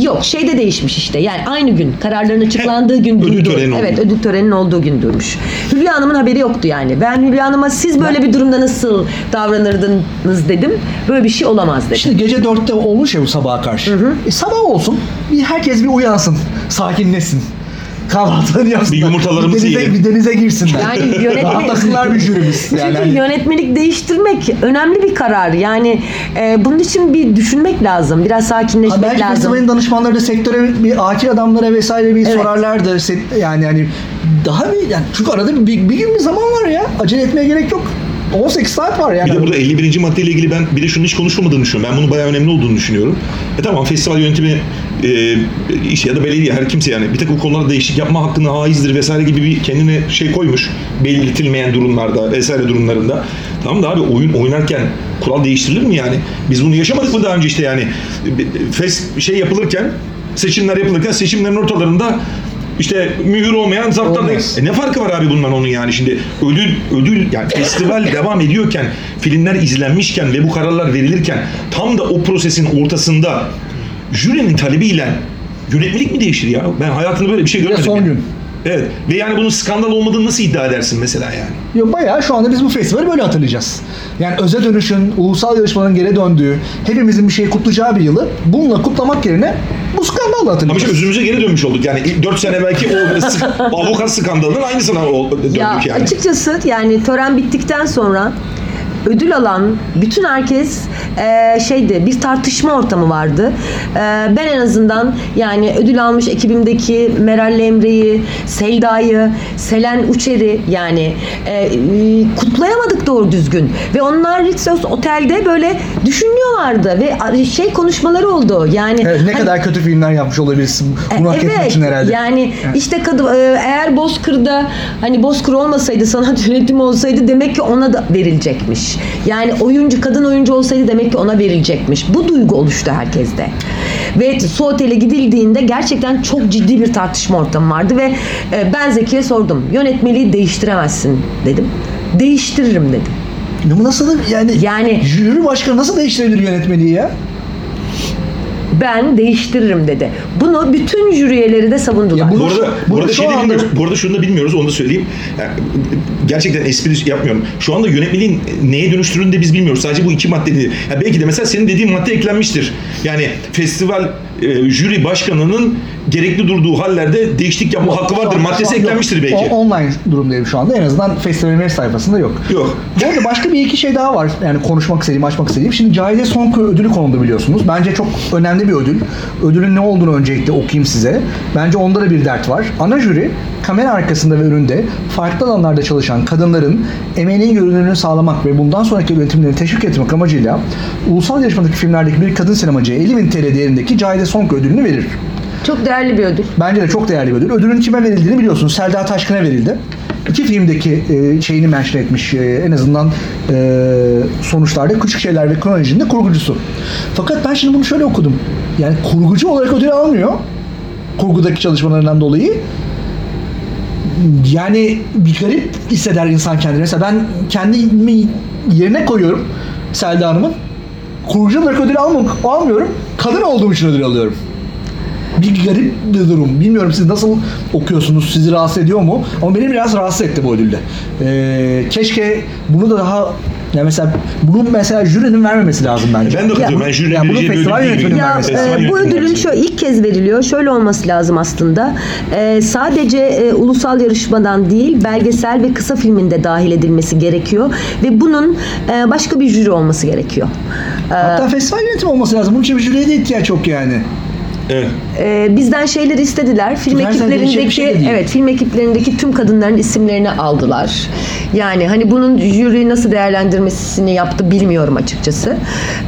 S4: Yok şeyde değişmiş işte. Yani aynı gün kararların açıklandığı gün
S3: ödül
S4: duydu.
S3: töreni
S4: Evet
S3: oldu.
S4: ödül töreninin olduğu gün duymuş. Hülya Hanım'ın haberi yoktu yani. Ben Hülya Hanım'a siz böyle bir durumda nasıl davranırdınız dedim. Böyle bir şey olamaz dedim.
S2: Şimdi gece dörtte olmuş ya bu sabaha karşı. E, sabah olsun. Bir, herkes bir uyansın. Sakinleşsin. Kahvaltılarını yapsınlar.
S3: Bir yumurtalarımızı
S2: bir denize,
S3: yiyelim.
S2: bir denize girsinler.
S4: Yani yönetmelik-
S2: bir jürimiz. Yani
S4: Çünkü
S2: hani-
S4: yönetmelik değiştirmek önemli bir karar. Yani e, bunun için bir düşünmek lazım. Biraz
S2: Ha,
S4: sakinleşmek
S2: belki
S4: lazım.
S2: festivalin danışmanları da sektöre bir akil adamlara vesaire bir
S4: Evet.
S2: sorarlardı. Yani hani daha bir yani çünkü arada bir, bir gün bir zaman var ya. Acele etmeye gerek yok. 18 saat var yani.
S3: Bir de burada 51. maddeyle ilgili ben bir de şunun hiç konuşulmadığını düşünüyorum. Ben bunun bayağı önemli olduğunu düşünüyorum. E tamam festival yönetimi e, iş ya da belediye her kimse yani bir takım konularda değişiklik yapma hakkına haizdir vesaire gibi bir kendine şey koymuş. Belirtilmeyen durumlarda vesaire durumlarında. Tamam da abi oyun oynarken kural değiştirilir mi yani? Biz bunu yaşamadık mı daha önce işte yani fest şey yapılırken seçimler yapılırken seçimlerin ortalarında işte mühür olmayan
S2: Olmaz.
S3: e ne farkı var abi bundan onun yani şimdi ödül ödül yani festival devam ediyorken filmler izlenmişken ve bu kararlar verilirken tam da o prosesin ortasında jürinin talebiyle yönetmelik mi değişir ya? Ben hayatımda böyle bir şey görmedim.
S2: son
S3: ya.
S2: gün.
S3: Evet. Ve yani bunun skandal olmadığını nasıl iddia edersin mesela yani?
S2: Yok bayağı şu anda biz bu festivali böyle hatırlayacağız. Yani öze dönüşün, ulusal yarışmanın geri döndüğü, hepimizin bir şey kutlayacağı bir yılı bununla kutlamak yerine bu skandalla
S3: Ama işte
S2: hatırlayacağız.
S3: özümüze geri dönmüş olduk. Yani 4 sene belki o avukat skandalının aynısına döndük
S4: Ya
S3: yani.
S4: açıkçası yani tören bittikten sonra ödül alan bütün herkes e, şeydi bir tartışma ortamı vardı. E, ben en azından yani ödül almış ekibimdeki Meral Emre'yi, Selda'yı, Selen Uçer'i yani e, e, kutlayamadık doğru düzgün. Ve onlar Ritz Otel'de böyle düşünüyorlardı ve şey konuşmaları oldu. Yani
S2: Evet, ne
S4: hani-
S2: kadar kötü filmler yapmış olabilirsin bunu hak etmek
S4: Evet,
S2: için herhalde.
S4: Yani işte kadın e, eğer Bozkır'da hani Bozkır olmasaydı sanat yönetimi olsaydı demek ki ona da verilecekmiş. Yani oyuncu kadın oyuncu olsaydı demek ki ona verilecekmiş. Bu duygu oluştu herkeste. Ve Su Otel'e gidildiğinde gerçekten çok ciddi bir tartışma ortamı vardı ve e, ben Zeki'ye sordum. Yönetmeliği değiştiremezsin dedim. Değiştiririm dedi.
S2: Nasıl yani,
S4: Yani-
S2: jüri başkanı nasıl değiştirebilir yönetmeliği ya?
S4: Ben değiştiririm dedi. Bunu bütün jüri üyeleri de savundular.
S2: Ya
S3: Bu
S2: Bunu
S3: arada,
S2: şu-
S3: bu
S2: bunu
S3: arada
S2: şu
S3: şey de
S2: anda-
S3: bilmiyoruz. Bu arada şunu da bilmiyoruz, onu da söyleyeyim. Yani, gerçekten espri yapmıyorum. Şu anda yönetmeliğin neye dönüştüğünü de biz bilmiyoruz. Sadece bu iki madde değil. Ya belki de mesela senin dediğin madde eklenmiştir. Yani festival e, jüri başkanının gerekli durduğu hallerde değişiklik yapma hakkı vardır. Maddesi eklenmiştir belki.
S2: O- online durumdayım şu anda. En azından festivalin web sayfasında yok.
S3: Yok.
S2: Bu arada başka bir iki şey daha var. Yani konuşmak istediğim, açmak istediğim. Şimdi Cahide Sonku ödülü konuldu biliyorsunuz. Bence çok önemli bir ödül. Ödülün ne olduğunu öncelikle okuyayım size. Bence onda da bir dert var. Ana jüri kamera arkasında ve önünde farklı alanlarda çalışan kadınların emeğinin görünürlüğünü sağlamak ve bundan sonraki üretimlerini teşvik etmek amacıyla ulusal yarışmadaki filmlerdeki bir kadın sinemacıya 50 bin TL değerindeki Cahide Sonku ödülünü verir.
S4: Çok değerli bir ödül.
S2: Bence de çok değerli bir ödül. Ödülün kime verildiğini biliyorsunuz. Selda Taşkın'a verildi. İki filmdeki e, şeyini mention etmiş e, en azından e, sonuçlarda Küçük Şeyler ve Kronoloji'nin de kurgucusu. Fakat ben şimdi bunu şöyle okudum. Yani kurgucu olarak ödül almıyor. Kurgudaki çalışmalarından dolayı. Yani bir garip hisseder insan kendini. Mesela ben kendimi yerine koyuyorum Selda Hanım'ın. Kurgucu olarak ödül almıyorum. Kadın olduğum için ödül alıyorum bir garip bir durum. Bilmiyorum siz nasıl okuyorsunuz, sizi rahatsız ediyor mu? Ama beni biraz rahatsız etti bu ödülle. Ee, keşke bunu da daha yani mesela bunu mesela jürinin vermemesi lazım bence.
S3: Ben de katılıyorum.
S4: Ya-
S3: Ben jürinin
S2: Ya bunu
S3: vereceği bir
S2: festival
S3: değil.
S4: Ya
S2: vermesi
S4: e,
S3: Festival
S4: bu
S3: yönetmeni
S4: ödülün şu ilk kez veriliyor. Şöyle olması lazım aslında. E, sadece e, ulusal yarışmadan değil, belgesel ve kısa filminde dahil edilmesi gerekiyor ve bunun e, başka bir jüri olması gerekiyor. E,
S2: Hatta festival yönetimi olması lazım. Bunun için bir jüriye de ihtiyaç yok yani.
S3: Evet.
S4: Ee, bizden şeyler istediler. Film
S2: Her
S4: ekiplerindeki
S2: şey
S4: evet film ekiplerindeki tüm kadınların isimlerini aldılar. Yani hani bunun jüri nasıl değerlendirmesini yaptı bilmiyorum açıkçası.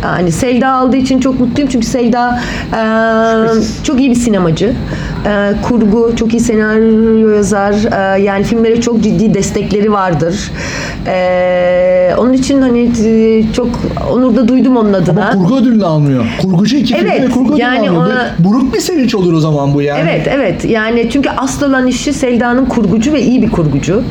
S4: Yani Selda aldığı için çok mutluyum çünkü Selda e, çok iyi bir sinemacı. E, kurgu, çok iyi senaryo yazar. E, yani filmlere çok ciddi destekleri vardır. E, onun için hani e, çok onur da duydum onun adına.
S2: Ama kurgu ödülünü almıyor. Kurgucu iki filmde
S4: Evet,
S2: de kurgu ödülünü
S4: yani
S2: almıyor.
S4: ona-
S2: Bu- Buruk bir sevinç olur o zaman bu yani.
S4: Evet evet yani çünkü asıl olan işi Selda'nın kurgucu ve iyi bir kurgucu.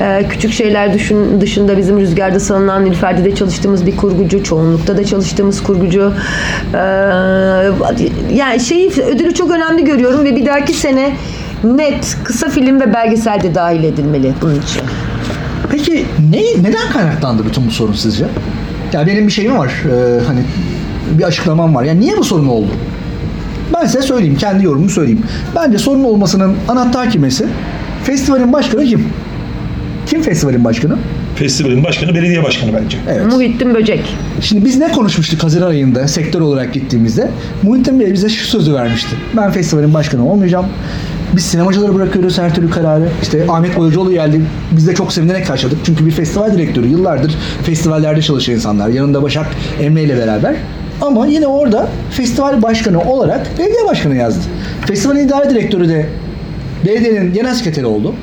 S4: Ee, küçük şeyler düşün, dışında bizim Rüzgar'da sanılan Nilüfer'de de çalıştığımız bir kurgucu. Çoğunlukta da çalıştığımız kurgucu. Ee, yani şeyi ödülü çok önemli görüyorum ve bir dahaki sene net kısa film ve belgesel de dahil edilmeli bunun için.
S2: Peki ne neden kaynaklandı bütün bu sorun sizce? Ya benim bir şeyim var. e, hani bir açıklamam var. Yani niye bu sorun oldu? Ben size söyleyeyim. Kendi yorumumu söyleyeyim. Bence sorun olmasının anahtar kimesi? Festivalin başkanı kim? Kim festivalin başkanı?
S3: Festivalin başkanı belediye başkanı bence.
S2: Evet.
S4: Muhittin Böcek.
S2: Şimdi biz ne konuşmuştuk Haziran ayında sektör olarak gittiğimizde? Muhittin Bey bize şu sözü vermişti. Ben festivalin başkanı olmayacağım. Biz sinemacılara bırakıyoruz her türlü kararı. İşte Ahmet Boyacıoğlu geldi. Biz de çok sevinerek karşıladık. Çünkü bir festival direktörü yıllardır festivallerde çalışan insanlar. Yanında Başak Emre ile beraber. Ama yine orada festival başkanı olarak belediye başkanı yazdı. Festivalin idare direktörü de belediyenin genel sekreteri oldu.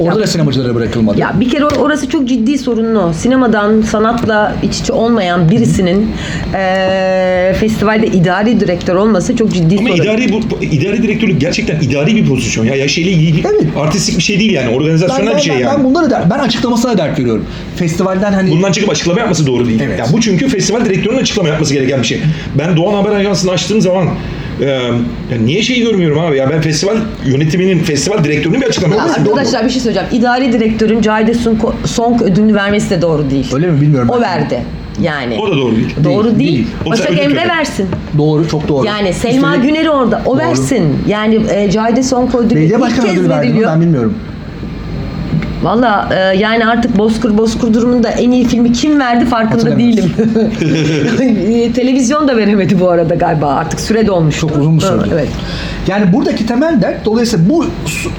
S2: Orada
S4: Ya-
S2: da sinemacılara bırakılmadı.
S4: Ya bir kere or- orası çok ciddi sorunlu. Sinemadan sanatla iç içe olmayan birisinin eee, festivalde idari direktör olması çok ciddi
S3: Ama
S4: sorun.
S3: idari bu idari direktörlük gerçekten idari bir pozisyon ya. Ya şeyle
S2: Evet.
S3: artistik bir şey değil yani. Organizasyonel bir şey
S2: ben,
S3: yani.
S2: ben bunları der, ben açıklamasına dert görüyorum. Festivalden hani
S3: Bundan çıkıp açıklama yapması doğru değil.
S2: Evet.
S3: Ya bu çünkü festival direktörünün açıklama yapması gereken bir şey. Ben Doğan Haber Ajansı'nı açtığım zaman e, ya niye şey görmüyorum abi ya ben festival yönetiminin festival direktörünün bir açıklama
S4: Ya
S3: yapması doğru.
S4: arkadaşlar bir şey söyleyeceğim. İdari direktörün Cahide Sonk ödülünü vermesi de doğru değil.
S2: öyle mi bilmiyorum.
S4: O
S2: ben.
S4: verdi. Yani.
S3: O da doğru değil.
S4: doğru değil.
S2: değil.
S3: O
S4: Başak Emre
S3: töreni.
S4: versin.
S2: Doğru, çok doğru.
S4: Yani Selma
S2: Üstelik
S4: Güner'i orada. O
S2: Doğru.
S4: versin. Yani e, Cahide Sonk ödülü
S2: Belediye
S4: ilk kez veriliyor.
S2: ben bilmiyorum.
S4: Valla e, yani artık Bozkır Bozkır durumunda en iyi filmi kim verdi farkında değilim. E, Televizyon da veremedi bu arada galiba. Artık süre dolmuş.
S2: Çok uzun bir süre.
S4: Evet.
S2: Yani buradaki temel dert dolayısıyla bu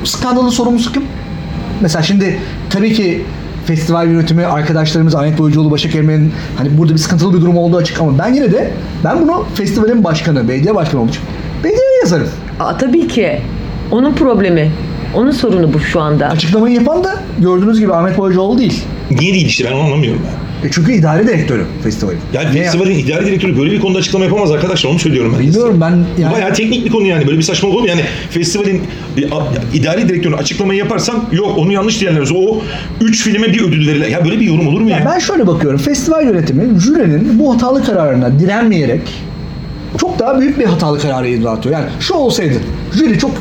S2: skandalın sorumlusu kim? Mesela şimdi tabii ki festival yönetimi arkadaşlarımız Ahmet Boyacıoğlu, Başak Emre'nin hani burada bir sıkıntılı bir durum olduğu açık ama ben yine de ben bunu festivalin başkanı, belediye başkanı için belediyeye yazarım.
S4: Aa, tabii ki. Onun problemi. Onun sorunu bu şu anda.
S2: Açıklamayı yapan da gördüğünüz gibi Ahmet Boyacıoğlu değil.
S3: Niye değil işte ben onu anlamıyorum ya.
S2: E çünkü idare direktörü festivalin.
S3: Yani
S2: Ne-
S3: festivalin idari direktörü böyle bir konuda açıklama yapamaz arkadaşlar onu söylüyorum ben. de size.
S2: Bilmiyorum ben
S3: Bu
S2: yani
S3: Bayağı teknik bir konu yani böyle bir saçmalık olur mu? Yani festivalin e, a- idari direktörü açıklamayı yaparsan yok onu yanlış diyenler o 3 filme bir ödül verilir. Ya böyle bir yorum olur mu ya?
S2: Ben şöyle bakıyorum. Festival yönetimi jürinin bu hatalı kararına direnmeyerek çok daha büyük bir hatalı kararı imza atıyor. Yani şu olsaydı jüri çok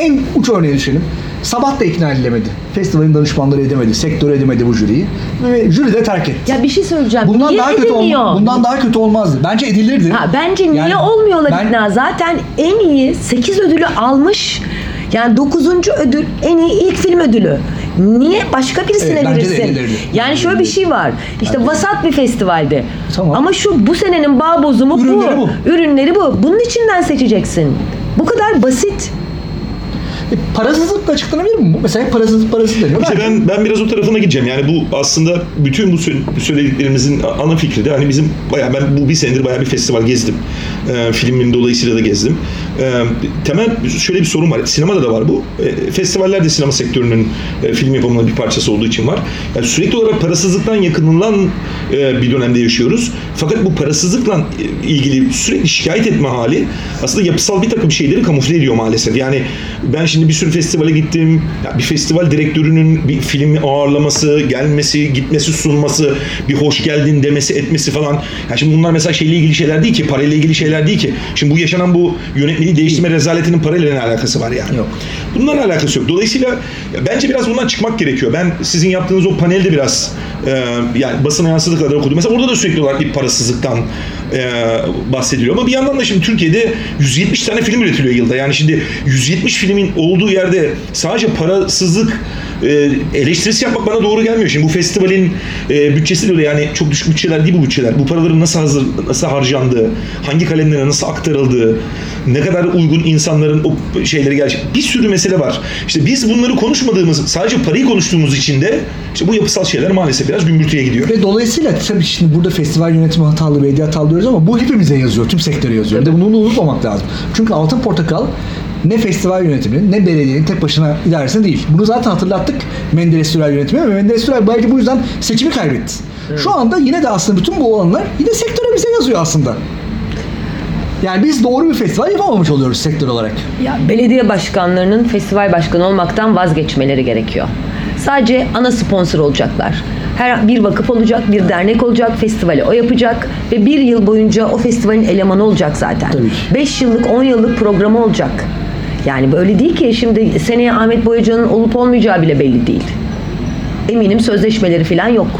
S2: en uç örneği düşünelim. Sabah da ikna edilemedi. Festivalin danışmanları edemedi. Sektör edemedi bu jüriyi. Ve jüri de terk etti.
S4: Ya bir şey söyleyeceğim.
S2: Bundan
S4: Niye
S2: daha kötü
S4: edilmiyor?
S2: olma, bundan daha kötü olmazdı. Bence edilirdi.
S4: Ha, bence niye
S2: Yani
S4: olmuyorlar
S2: ben-
S4: ikna? Zaten en iyi 8 ödülü almış. Yani 9. ödül en iyi ilk film ödülü. Niye başka birisine
S2: Evet, bence
S4: verirsin? Yani şöyle bir şey var. İşte vasat bir festivalde.
S2: Tamam.
S4: Ama şu bu senenin bağ bozumu
S2: Ürünleri bu.
S4: Ürünleri bu. Bunun içinden seçeceksin. Bu kadar basit.
S2: E, parasızlıkla açıklanabilir mi? Mesela parasızlık parası deniyor.
S3: İşte ben ben biraz o tarafına gideceğim. Yani bu aslında bütün bu sö- söylediklerimizin ana fikri de hani bizim bayağı ben bu bir senedir bayağı bir festival gezdim. Ee, filmin dolayısıyla da gezdim. Ee, temel şöyle bir sorun var. Sinemada da var bu. Ee, festivaller de sinema sektörünün e, film yapımının bir parçası olduğu için var. Yani sürekli olarak parasızlıktan yakınılan e, bir dönemde yaşıyoruz. Fakat bu parasızlıkla e, ilgili sürekli şikayet etme hali aslında yapısal bir takım şeyleri kamufle ediyor maalesef. Yani ben şimdi bir sürü festivale gittim. Ya bir festival direktörünün bir filmi ağırlaması, gelmesi, gitmesi, sunması, bir hoş geldin demesi, etmesi falan. Ya şimdi bunlar mesela şeyle ilgili şeyler değil ki, parayla ilgili şeyler değil ki. Şimdi bu yaşanan bu yönetmeliği değiştirme rezaletinin parayla ne alakası var yani?
S2: Yok.
S3: Bunlarla alakası yok. Dolayısıyla bence biraz bundan çıkmak gerekiyor. Ben sizin yaptığınız o panelde biraz e, yani basına yansıdığı kadar okudum. Mesela orada da sürekli olarak bir parasızlıktan e, bahsediliyor. Ama bir yandan da şimdi Türkiye'de 170 tane film üretiliyor yılda. Yani şimdi 170 filmin olduğu yerde sadece parasızlık e, eleştirisi yapmak bana doğru gelmiyor. Şimdi bu festivalin e, bütçesi de öyle yani çok düşük bütçeler değil bu bütçeler. Bu paraların nasıl hazır, nasıl harcandığı, hangi kalemlere nasıl aktarıldığı, ne kadar uygun insanların o şeyleri gerçek. Bir sürü mesele var. İşte biz bunları konuşmadığımız, sadece parayı konuştuğumuz için de işte bu yapısal şeyler maalesef biraz gümbürtüye gidiyor.
S2: Ve dolayısıyla tabii şimdi burada festival yönetimi hatalı, belediye hatalı diyoruz ama bu hepimize yazıyor, tüm sektöre yazıyor. Bir de bunu unutmamak lazım. Çünkü Altın Portakal ne festival yönetiminin ne belediyenin tek başına idaresinde değil. Bunu zaten hatırlattık Menderes Sürel yönetimi ve Menderes Sürel belki bu yüzden seçimi kaybetti. Şu anda yine de aslında bütün bu olanlar yine sektöre bize yazıyor aslında. Yani biz doğru bir festival yapamamış oluyoruz sektör olarak.
S4: Ya belediye başkanlarının festival başkanı olmaktan vazgeçmeleri gerekiyor. Sadece ana sponsor olacaklar. Her bir vakıf olacak, bir dernek olacak, festivali o yapacak ve bir yıl boyunca o festivalin elemanı olacak zaten.
S2: Tabii ki.
S4: 5 yıllık, 10 yıllık programı olacak. Yani böyle değil ki şimdi seneye Ahmet Boyacı'nın olup olmayacağı bile belli değil. Eminim sözleşmeleri falan yok.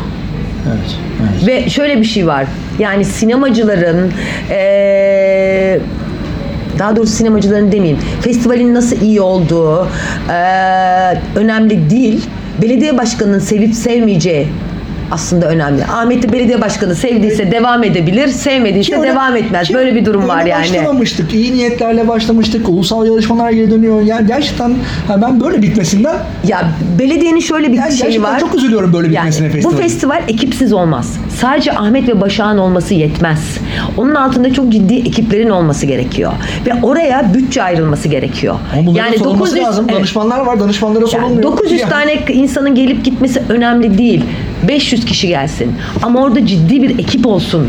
S2: Evet. evet.
S4: Ve şöyle bir şey var. Yani sinemacıların eee, daha doğrusu sinemacıların demeyeyim. Festivalin nasıl iyi olduğu eee, önemli değil. Belediye başkanının sevip sevmeyeceği aslında önemli. Ahmet'i belediye başkanı sevdiyse devam edebilir, sevmediyse
S2: öyle-
S4: devam etmez.
S2: ki
S4: Böyle bir durum var yani.
S2: Başlamamıştık. İyi niyetlerle başlamıştık. Ulusal yarışmalar geri dönüyor. Yani gerçekten ben böyle bitmesinden
S4: Ya belediyenin şöyle bir
S2: yani
S4: şeyi var.
S2: çok üzülüyorum böyle bitmesine
S4: Yani bu
S2: festivalin.
S4: festival ekipsiz olmaz. Sadece Ahmet ve Başak'ın olması yetmez. Onun altında çok ciddi ekiplerin olması gerekiyor. Ve oraya bütçe ayrılması gerekiyor.
S2: Ama bunların sorulması lazım.
S4: evet.
S2: Danışmanlar var. Danışmanlara
S4: Yani
S2: sorulmuyor.
S4: 900
S2: Yani.
S4: tane insanın gelip gitmesi önemli değil. 500 kişi gelsin. Ama orada ciddi bir ekip olsun.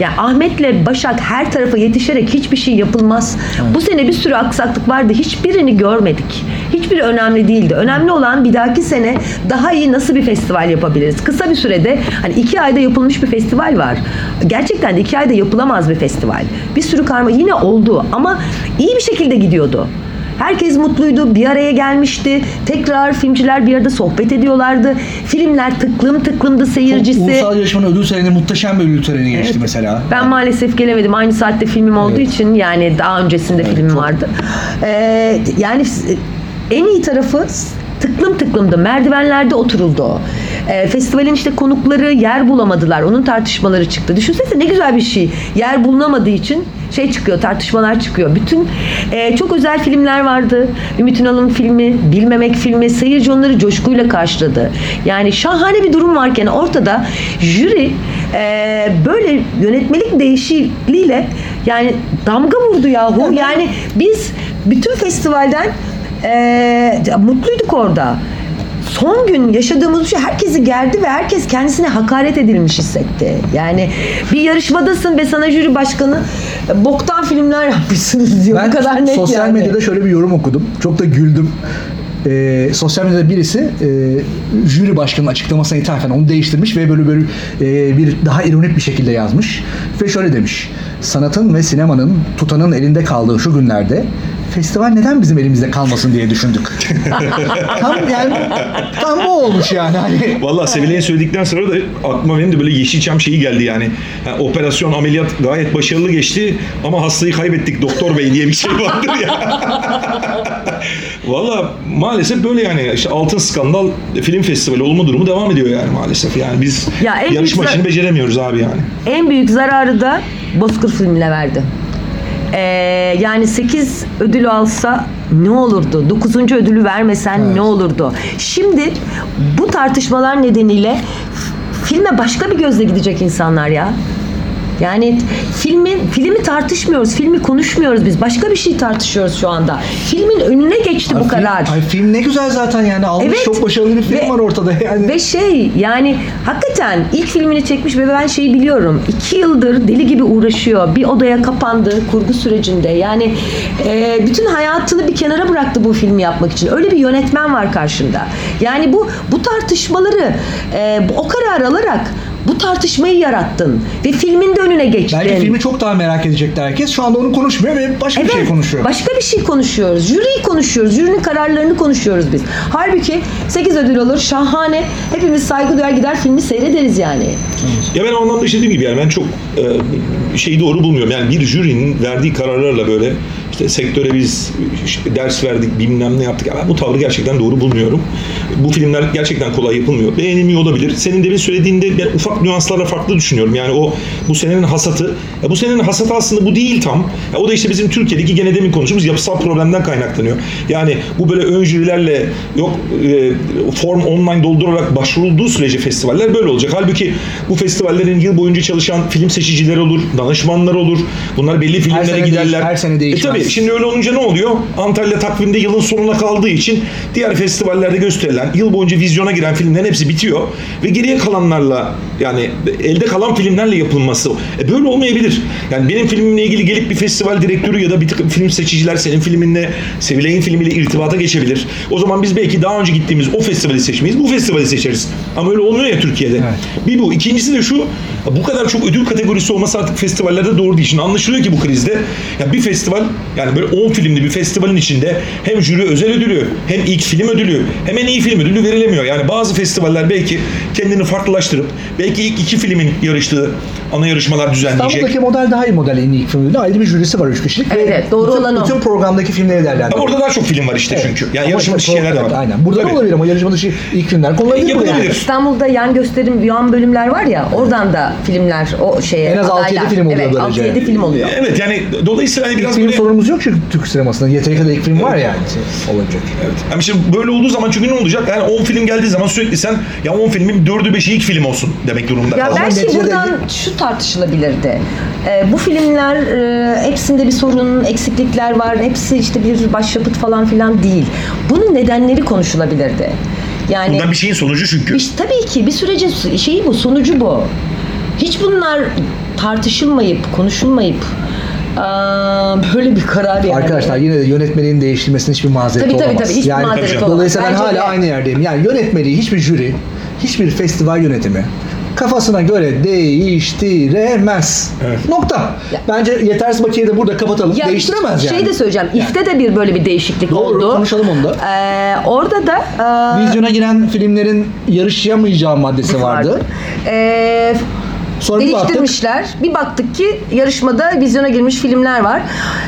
S4: Ya Ahmet'le Başak her tarafa yetişerek hiçbir şey yapılmaz. Bu sene bir sürü aksaklık vardı. Hiçbirini görmedik. Hiçbiri önemli değildi. Önemli olan bir dahaki sene daha iyi nasıl bir festival yapabiliriz? Kısa bir sürede hani iki ayda yapılmış bir festival var. Gerçekten de iki ayda yapılamaz bir festival. Bir sürü karma yine oldu ama iyi bir şekilde gidiyordu. Herkes mutluydu, bir araya gelmişti. Tekrar filmciler bir arada sohbet ediyorlardı. Filmler tıklım tıklımdı
S2: Çok
S4: seyircisi.
S2: Ulusal yarışmanın ödül töreni muhteşem bir ödül töreni geçti mesela.
S4: Ben maalesef gelemedim. Aynı saatte filmim olduğu
S2: Evet.
S4: için yani daha öncesinde filmim
S2: çok-
S4: vardı. Ee, yani en iyi tarafı tıklım tıklımdı. Merdivenlerde oturuldu. Ee, festivalin işte konukları yer bulamadılar. Onun tartışmaları çıktı. Düşünsene ne güzel bir şey. Yer bulunamadığı için şey çıkıyor, tartışmalar çıkıyor. Bütün e, çok özel filmler vardı. Ümit Ünal'ın filmi, Bilmemek filmi, seyirci onları coşkuyla karşıladı. Yani şahane bir durum varken ortada jüri e, böyle yönetmelik değişikliğiyle yani damga vurdu yahu. Yani biz bütün festivalden e, mutluyduk orada. Son gün yaşadığımız şey herkesi gerdi ve herkes kendisine hakaret edilmiş hissetti. Yani bir yarışmadasın ve sana jüri başkanı "E, boktan filmler yapmışsınız diyor.
S2: Ben
S4: Bu kadar net
S2: sosyal
S4: yani.
S2: medyada şöyle bir yorum okudum. Çok da güldüm. Ee, sosyal medyada birisi e, jüri başkanının açıklamasına ithafen onu değiştirmiş ve böyle böyle e, bir daha ironik bir şekilde yazmış ve şöyle demiş sanatın ve sinemanın tutanın elinde kaldığı şu günlerde festival neden bizim elimizde kalmasın diye düşündük. tam yani tam bu olmuş yani hani
S3: Valla Sevilay'ın söyledikten sonra da aklıma benim de böyle Yeşilçam şeyi geldi yani. Yani operasyon, ameliyat gayet başarılı geçti ama hastayı kaybettik doktor bey diye bir şey vardır ya. Valla maalesef böyle yani işte altın skandal film festivali olma durumu devam ediyor yani maalesef. Yani biz
S4: Ya
S3: yarışma işini beceremiyoruz abi yani.
S4: En büyük zararı da Bozkır filmine verdi. Ee, yani 8 ödül alsa ne olurdu? 9. ödülü vermesen ne olurdu? Şimdi bu tartışmalar nedeniyle filme başka bir gözle gidecek insanlar ya. Yani filmin filmi tartışmıyoruz, filmi konuşmuyoruz biz. Başka bir şey tartışıyoruz şu anda. Filmin önüne geçti bu
S2: Ay, film-
S4: kadar.
S2: Ay, film ne güzel zaten yani almış
S4: Evet.
S2: çok başarılı bir film
S4: Ve-
S2: var ortada yani.
S4: Ve şey yani hakikaten ilk filmini çekmiş ve ben şeyi biliyorum. iki yıldır deli gibi uğraşıyor. Bir odaya kapandı kurgu sürecinde. Yani e, bütün hayatını bir kenara bıraktı bu filmi yapmak için. Öyle bir yönetmen var karşında. Yani bu bu tartışmaları e, o karar alarak bu tartışmayı yarattın. Ve filmin de önüne geçtin.
S2: Belki filmi çok daha merak edecekti herkes. Şu anda onu konuşmuyor ve başka bir şey konuşuyor.
S4: Başka bir şey konuşuyoruz. Jüriyi konuşuyoruz. Jürinin kararlarını konuşuyoruz biz. Halbuki 8 ödül olur. Şahane. Hepimiz saygı duyar gider filmi seyrederiz yani.
S3: Ya ben o anlamda işte dediğim gibi yani ben çok e, şeyi doğru bulmuyorum. Yani bir jürinin verdiği kararlarla böyle işte sektöre biz işte ders verdik bilmem ne yaptık. Ya ben bu tavrı gerçekten doğru bulmuyorum. Bu filmler gerçekten kolay yapılmıyor. Beğenilmiyor olabilir. Senin demin söylediğinde ben ufak nüanslarla farklı düşünüyorum. Yani o bu senenin hasatı. Ya bu senenin hasatı aslında bu değil tam. Ya o da işte bizim Türkiye'deki gene demin konuştuğumuz yapısal problemden kaynaklanıyor. Yani bu böyle ön jürilerle yok e, form online doldurarak başvurulduğu sürece festivaller böyle olacak. Halbuki bu festivallerin yıl boyunca çalışan film seçicileri olur, danışmanlar olur. Bunlar belli filmlere
S2: sene
S3: giderler.
S2: değiş- her sene
S3: E
S2: değişmez.
S3: tabii şimdi öyle olunca ne oluyor? Antalya takvimde yılın sonuna kaldığı için diğer festivallerde gösterilen, yıl boyunca vizyona giren filmlerin hepsi bitiyor ve geriye kalanlarla yani elde kalan filmlerle yapılması. E böyle olmayabilir. Yani benim filmimle ilgili gelip bir festival direktörü ya da bir takım film seçiciler senin filminle, Sevilay'ın filmiyle irtibata geçebilir. O zaman biz belki daha önce gittiğimiz o festivali seçmeyiz, bu festivali seçeriz. Ama öyle olmuyor ya Türkiye'de.
S2: Evet.
S3: Bir bu. İkincisi de şu, bu kadar çok ödül kategorisi olması artık festivallerde doğru değil. Şimdi anlaşılıyor ki bu krizde ya bir festival yani böyle 10 filmli bir festivalin içinde hem jüri özel ödülü hem ilk film ödülü hem en iyi film ödülü verilemiyor. Yani bazı festivaller belki kendini farklılaştırıp belki ilk iki filmin yarıştığı ana yarışmalar düzenleyecek.
S2: İstanbul'daki model daha iyi model en iyi filmde. Ayrı bir jürisi var 3 kişilik.
S4: Evet,
S2: Ve
S4: evet, doğru
S2: bütün,
S4: olan o.
S2: Bütün programdaki filmleri
S3: Ama
S2: değerlendiriyor.
S3: orada daha çok film var işte çünkü. Yani
S2: Ama
S3: yarışma dışı şeyler de var.
S2: evet, Aynen. Burada
S3: Tabii.
S2: da olabilir ama yarışma dışı ilk filmler.
S3: E,
S2: buraya.
S3: yapılabilir.
S4: İstanbul'da yan gösterim, yan bölümler var ya oradan da filmler o şeye
S2: En az altı
S4: adaylar.
S2: yedi film oluyor
S4: evet,
S2: böylece.
S4: 6-7 film oluyor.
S3: Evet yani dolayısıyla hani
S2: İlk
S3: biraz
S2: film
S3: böyle...
S2: sorunumuz yok çünkü Türk sinemasında. Yeteri kadar ilk film var yani. Olacak.
S3: Evet. Ama şimdi böyle olduğu zaman çünkü ne olacak? Yani 10 film geldiği zaman sürekli sen ya 10 filmin 4'ü 5'i ilk film olsun demek durumunda.
S4: Ya
S3: kalıyorsun.
S4: belki buradan şu tartışılabilirdi. Ee, bu filmler e, hepsinde bir sorun, eksiklikler var. Hepsi işte bir başyapıt falan filan değil. Bunun nedenleri konuşulabilirdi. Yani
S3: Bundan bir şeyin sonucu çünkü.
S4: İşte tabii ki bir sürecin şeyi bu, sonucu bu. Hiç bunlar tartışılmayıp, konuşulmayıp aa, böyle bir karar yani.
S2: Arkadaşlar yine de yönetmenin değiştirmesinin hiçbir mazereti
S4: Tabii, tabii,
S2: olamaz.
S4: tabii, hiçbir
S2: yani,
S4: mazereti
S3: olamaz.
S2: Dolayısıyla ben hala
S4: de.
S2: aynı yerdeyim. Yani yönetmeliği hiçbir jüri, hiçbir festival yönetimi kafasına göre değiştiremez.
S3: Evet.
S2: Nokta.
S4: Ya-
S2: Bence yetersiz bakiyeyi de burada kapatalım.
S4: Ya
S2: Değiştiremez yani.
S4: Şey de söyleyeceğim.
S2: Yani.
S4: İF'te de bir böyle bir değişiklik
S2: Doğru,
S4: oldu.
S2: konuşalım onu da.
S4: Ee, orada da aa,
S2: Vizyona giren filmlerin yarışamayacağı maddesi vardı.
S4: Ee,
S2: Sonra bir baktık.
S4: değiştirmişler. Bir baktık ki yarışmada vizyona girmiş filmler var.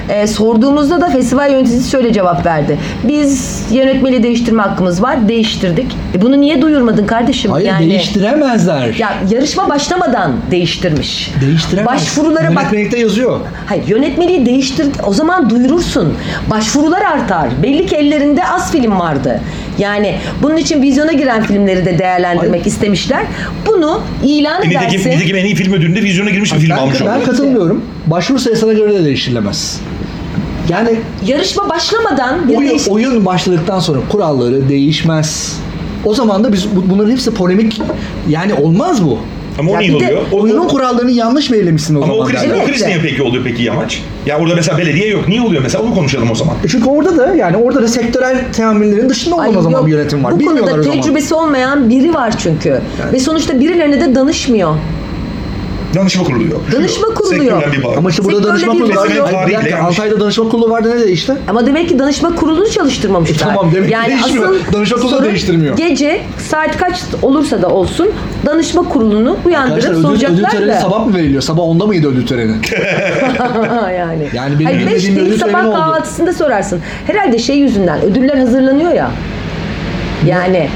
S4: Ee, sorduğumuzda da festival yöneticisi şöyle cevap verdi. Biz yönetmeli değiştirme hakkımız var. Değiştirdik. E bunu niye duyurmadın kardeşim?
S2: Hayır
S4: yani,
S2: değiştiremezler.
S4: Ya yarışma başlamadan değiştirmiş.
S2: Değiştiremez.
S4: Başvurulara bak.
S2: Yönetmelikte yazıyor.
S4: Hayır yönetmeliği değiştir o zaman duyurursun. Başvurular artar. Belli ki ellerinde az film vardı. Yani bunun için vizyona giren filmleri de değerlendirmek istemişler. Bunu ilan
S3: E, Nitekim,
S4: edersin.
S3: nitekim en iyi film ödülünde vizyona girmiş bir film
S2: Ben,
S3: almış
S2: ben katılmıyorum. Başvuru sayısına göre de değiştirilemez. Yani
S4: Yarışma başlamadan bir
S2: oyun,
S4: değiş-
S2: oyun başladıktan sonra kuralları değişmez. O zaman da biz bu- bunların hepsi polemik yani olmaz bu.
S3: Ama o
S4: Ya
S3: niye oluyor? O,
S2: Oyunun kurallarını yanlış belirlemişsin o
S3: ama o
S2: zaman.
S3: kriz,
S2: derler.
S3: o
S4: Evet.
S3: kriz niye peki oluyor peki yamaç? Ya orada mesela belediye yok. Niye oluyor mesela? Onu konuşalım o zaman.
S2: Çünkü orada da yani orada da sektörel teamüllerin dışında olan
S4: Ay
S2: o zaman
S4: yok,
S2: bir yönetim var.
S4: Bu
S2: Bilmiyorlar
S4: konuda
S2: zaman.
S4: tecrübesi olmayan biri var çünkü. Ve sonuçta birilerine de danışmıyor.
S3: Danışma kurulu yok.
S4: Danışma kurulu yok.
S3: Sektörden bir bağ.
S2: Ama işte burada
S4: Sektörle
S2: danışma
S4: bir
S2: kurulu var.
S4: bağ yok.
S2: Bir
S3: Tarihle
S2: dakika,
S3: yanlış.
S2: Altay'da danışma kurulu vardı ne değişti?
S4: Ama demek ki danışma kurulunu çalıştırmamışlar.
S2: E tamam, demek ki değişmiyor. Danışma kurulu da
S4: sorun
S2: değiştirmiyor.
S4: Gece saat kaç olursa da olsun danışma kurulunu uyandırıp
S2: Arkadaşlar ödül, ödül
S4: soracaklar
S2: töreni
S4: da.
S2: sabah mı veriliyor? Sabah 10'da mıydı ödül töreni?
S4: yani.
S2: Yani benim
S4: Hayır, beş
S2: bilmediğim bir
S4: değil
S2: ödül töreni
S4: sabah
S2: oldu.
S4: kahvaltısında sorarsın. Herhalde şey yüzünden ödüller hazırlanıyor ya. Yani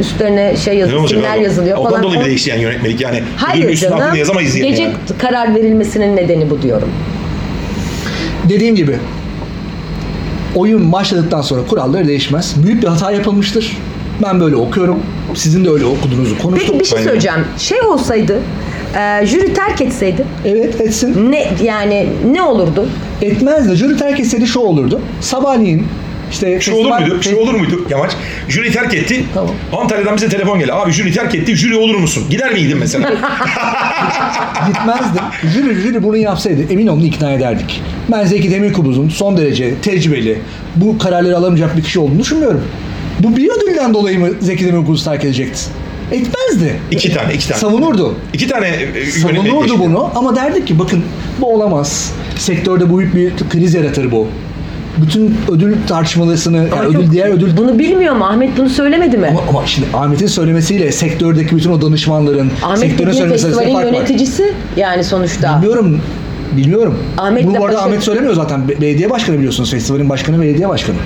S4: üstlerine şey yazıyor, isimler yazılıyor
S3: Ondan
S4: falan.
S3: dolayı
S4: O-
S3: bir değişti yani yönetmelik yani.
S4: Hayır canım.
S3: yazamayız yani.
S4: Gece
S3: yani.
S4: karar verilmesinin nedeni bu diyorum.
S2: Dediğim gibi oyun başladıktan sonra kuralları değişmez. Büyük bir hata yapılmıştır. Ben böyle okuyorum. Sizin de öyle okuduğunuzu konuştuk.
S4: Peki bir şey söyleyeceğim. Şey olsaydı, e, jüri terk etseydi
S2: Evet etsin.
S4: ne yani ne olurdu?
S2: Etmez de jüri terk etseydi şu olurdu. Sabahleyin işte
S3: Şu olur
S2: festival-
S3: muydu? Şu olur muydu Yamaç? Jüri terk etti.
S2: Tamam.
S3: Antalya'dan bize telefon geldi. Abi jüri terk etti. Jüri olur musun? Gider miydin mesela?
S2: Gitmezdim. Jüri, jüri bunu yapsaydı emin olun ikna ederdik. Ben Zeki Demirkubuz'un son derece tecrübeli, bu kararları alamayacak bir kişi olduğunu düşünmüyorum. Bu bir ödülden dolayı mı Zeki Demirkubuz terk edecekti? Etmezdi.
S3: İki tane, iki tane.
S2: Savunurdu.
S3: İki tane e,
S2: Savunurdu bunu ama derdi ki bakın bu olamaz. Sektörde büyük bir kriz yaratır bu. Bütün ödül tartışmalarını, yani ödül
S4: çok-
S2: diğer ödül
S4: Bunu bilmiyor mu? Ahmet bunu söylemedi mi?
S2: ama, ama şimdi Ahmet'in söylemesiyle sektördeki bütün o danışmanların
S4: Ahmet
S2: sektörün söylemesi fark var.
S4: yöneticisi yani sonuçta.
S2: Bilmiyorum. Bilmiyorum.
S4: Ahmet'le
S2: Bunu bu arada Ahmet söylemiyor zaten. Be- Belediye başkanı biliyorsunuz. Festivalin başkanı belediye başkanı.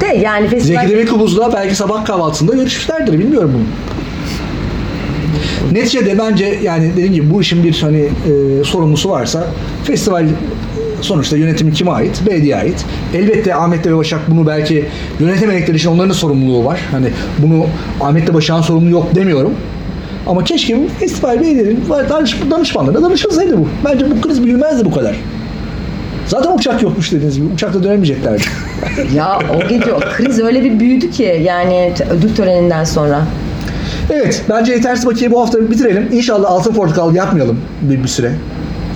S4: De yani festival...
S2: Zeki Demirkubuz'la belki sabah kahvaltısında görüşmüşlerdir. Bilmiyorum bunu. Neticede bence yani dediğim gibi bu işin bir hani e, sorumlusu varsa festival sonuçta yönetimi kime ait? Belediye ait. Elbette Ahmet'le ve Başak bunu belki yönetemedikleri için onların sorumluluğu var. Hani bunu Ahmet'le Başak'ın sorumluluğu yok demiyorum. Ama keşke bu festival belediyenin danış, danışmanlarına danışılsaydı bu. Bence bu kriz büyümezdi bu kadar. Zaten uçak yokmuş dediğiniz gibi. Uçakla dönemeyeceklerdi.
S4: Ya o gece o kriz öyle bir büyüdü ki yani ödül töreninden sonra.
S2: Evet, bence yetersiz bakiye bu hafta bitirelim. İnşallah altın portakal yapmayalım bir, bir süre.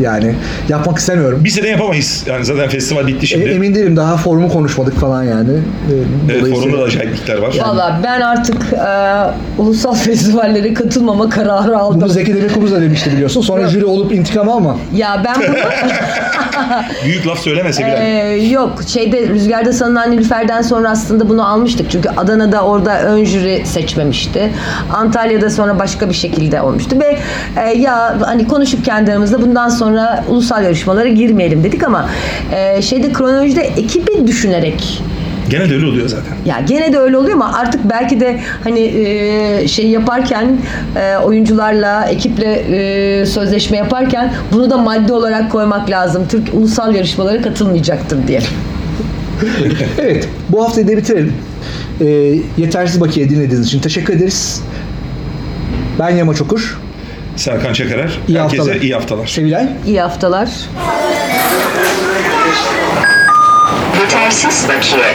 S2: Yani yapmak istemiyorum.
S3: Bir sene yapamayız. Yani zaten festival bitti
S2: E,
S3: şimdi.
S2: emin değilim daha formu konuşmadık falan yani. E,
S3: evet, forumda da acayiplikler var.
S4: Valla ben artık e, ulusal festivallere katılmama kararı aldım.
S2: Bunu Zeki Demirkubuz da demişti biliyorsun. Sonra jüri olup intikam alma.
S4: Ya ben bunu
S3: Büyük laf söylemese bile.
S4: Ee, yok şeyde Rüzgar'da sanılan Nilüfer'den sonra aslında bunu almıştık. Çünkü Adana'da orada ön jüri seçmemişti. Antalya'da sonra başka bir şekilde olmuştu. Ve e, ya hani konuşup kendi aramızda bundan sonra ulusal yarışmalara girmeyelim dedik ama e, şeyde kronolojide ekibi düşünerek
S3: Gene de öyle oluyor zaten.
S4: ya gene de öyle oluyor ama artık belki de hani e, şey yaparken e, oyuncularla ekiple e, sözleşme yaparken bunu da madde olarak koymak lazım. Türk ulusal yarışmalara katılmayacaktır diye.
S2: Evet, bu haftayı da bitirelim. E, yetersiz bakiye dinlediğiniz için teşekkür ederiz. Ben Yamaç Okur.
S3: Serkan Çakarer.
S2: İyi
S3: Herkese
S2: haftalar.
S3: iyi haftalar.
S2: Sevilay.
S4: İyi haftalar.
S1: Yetersiz bakiye.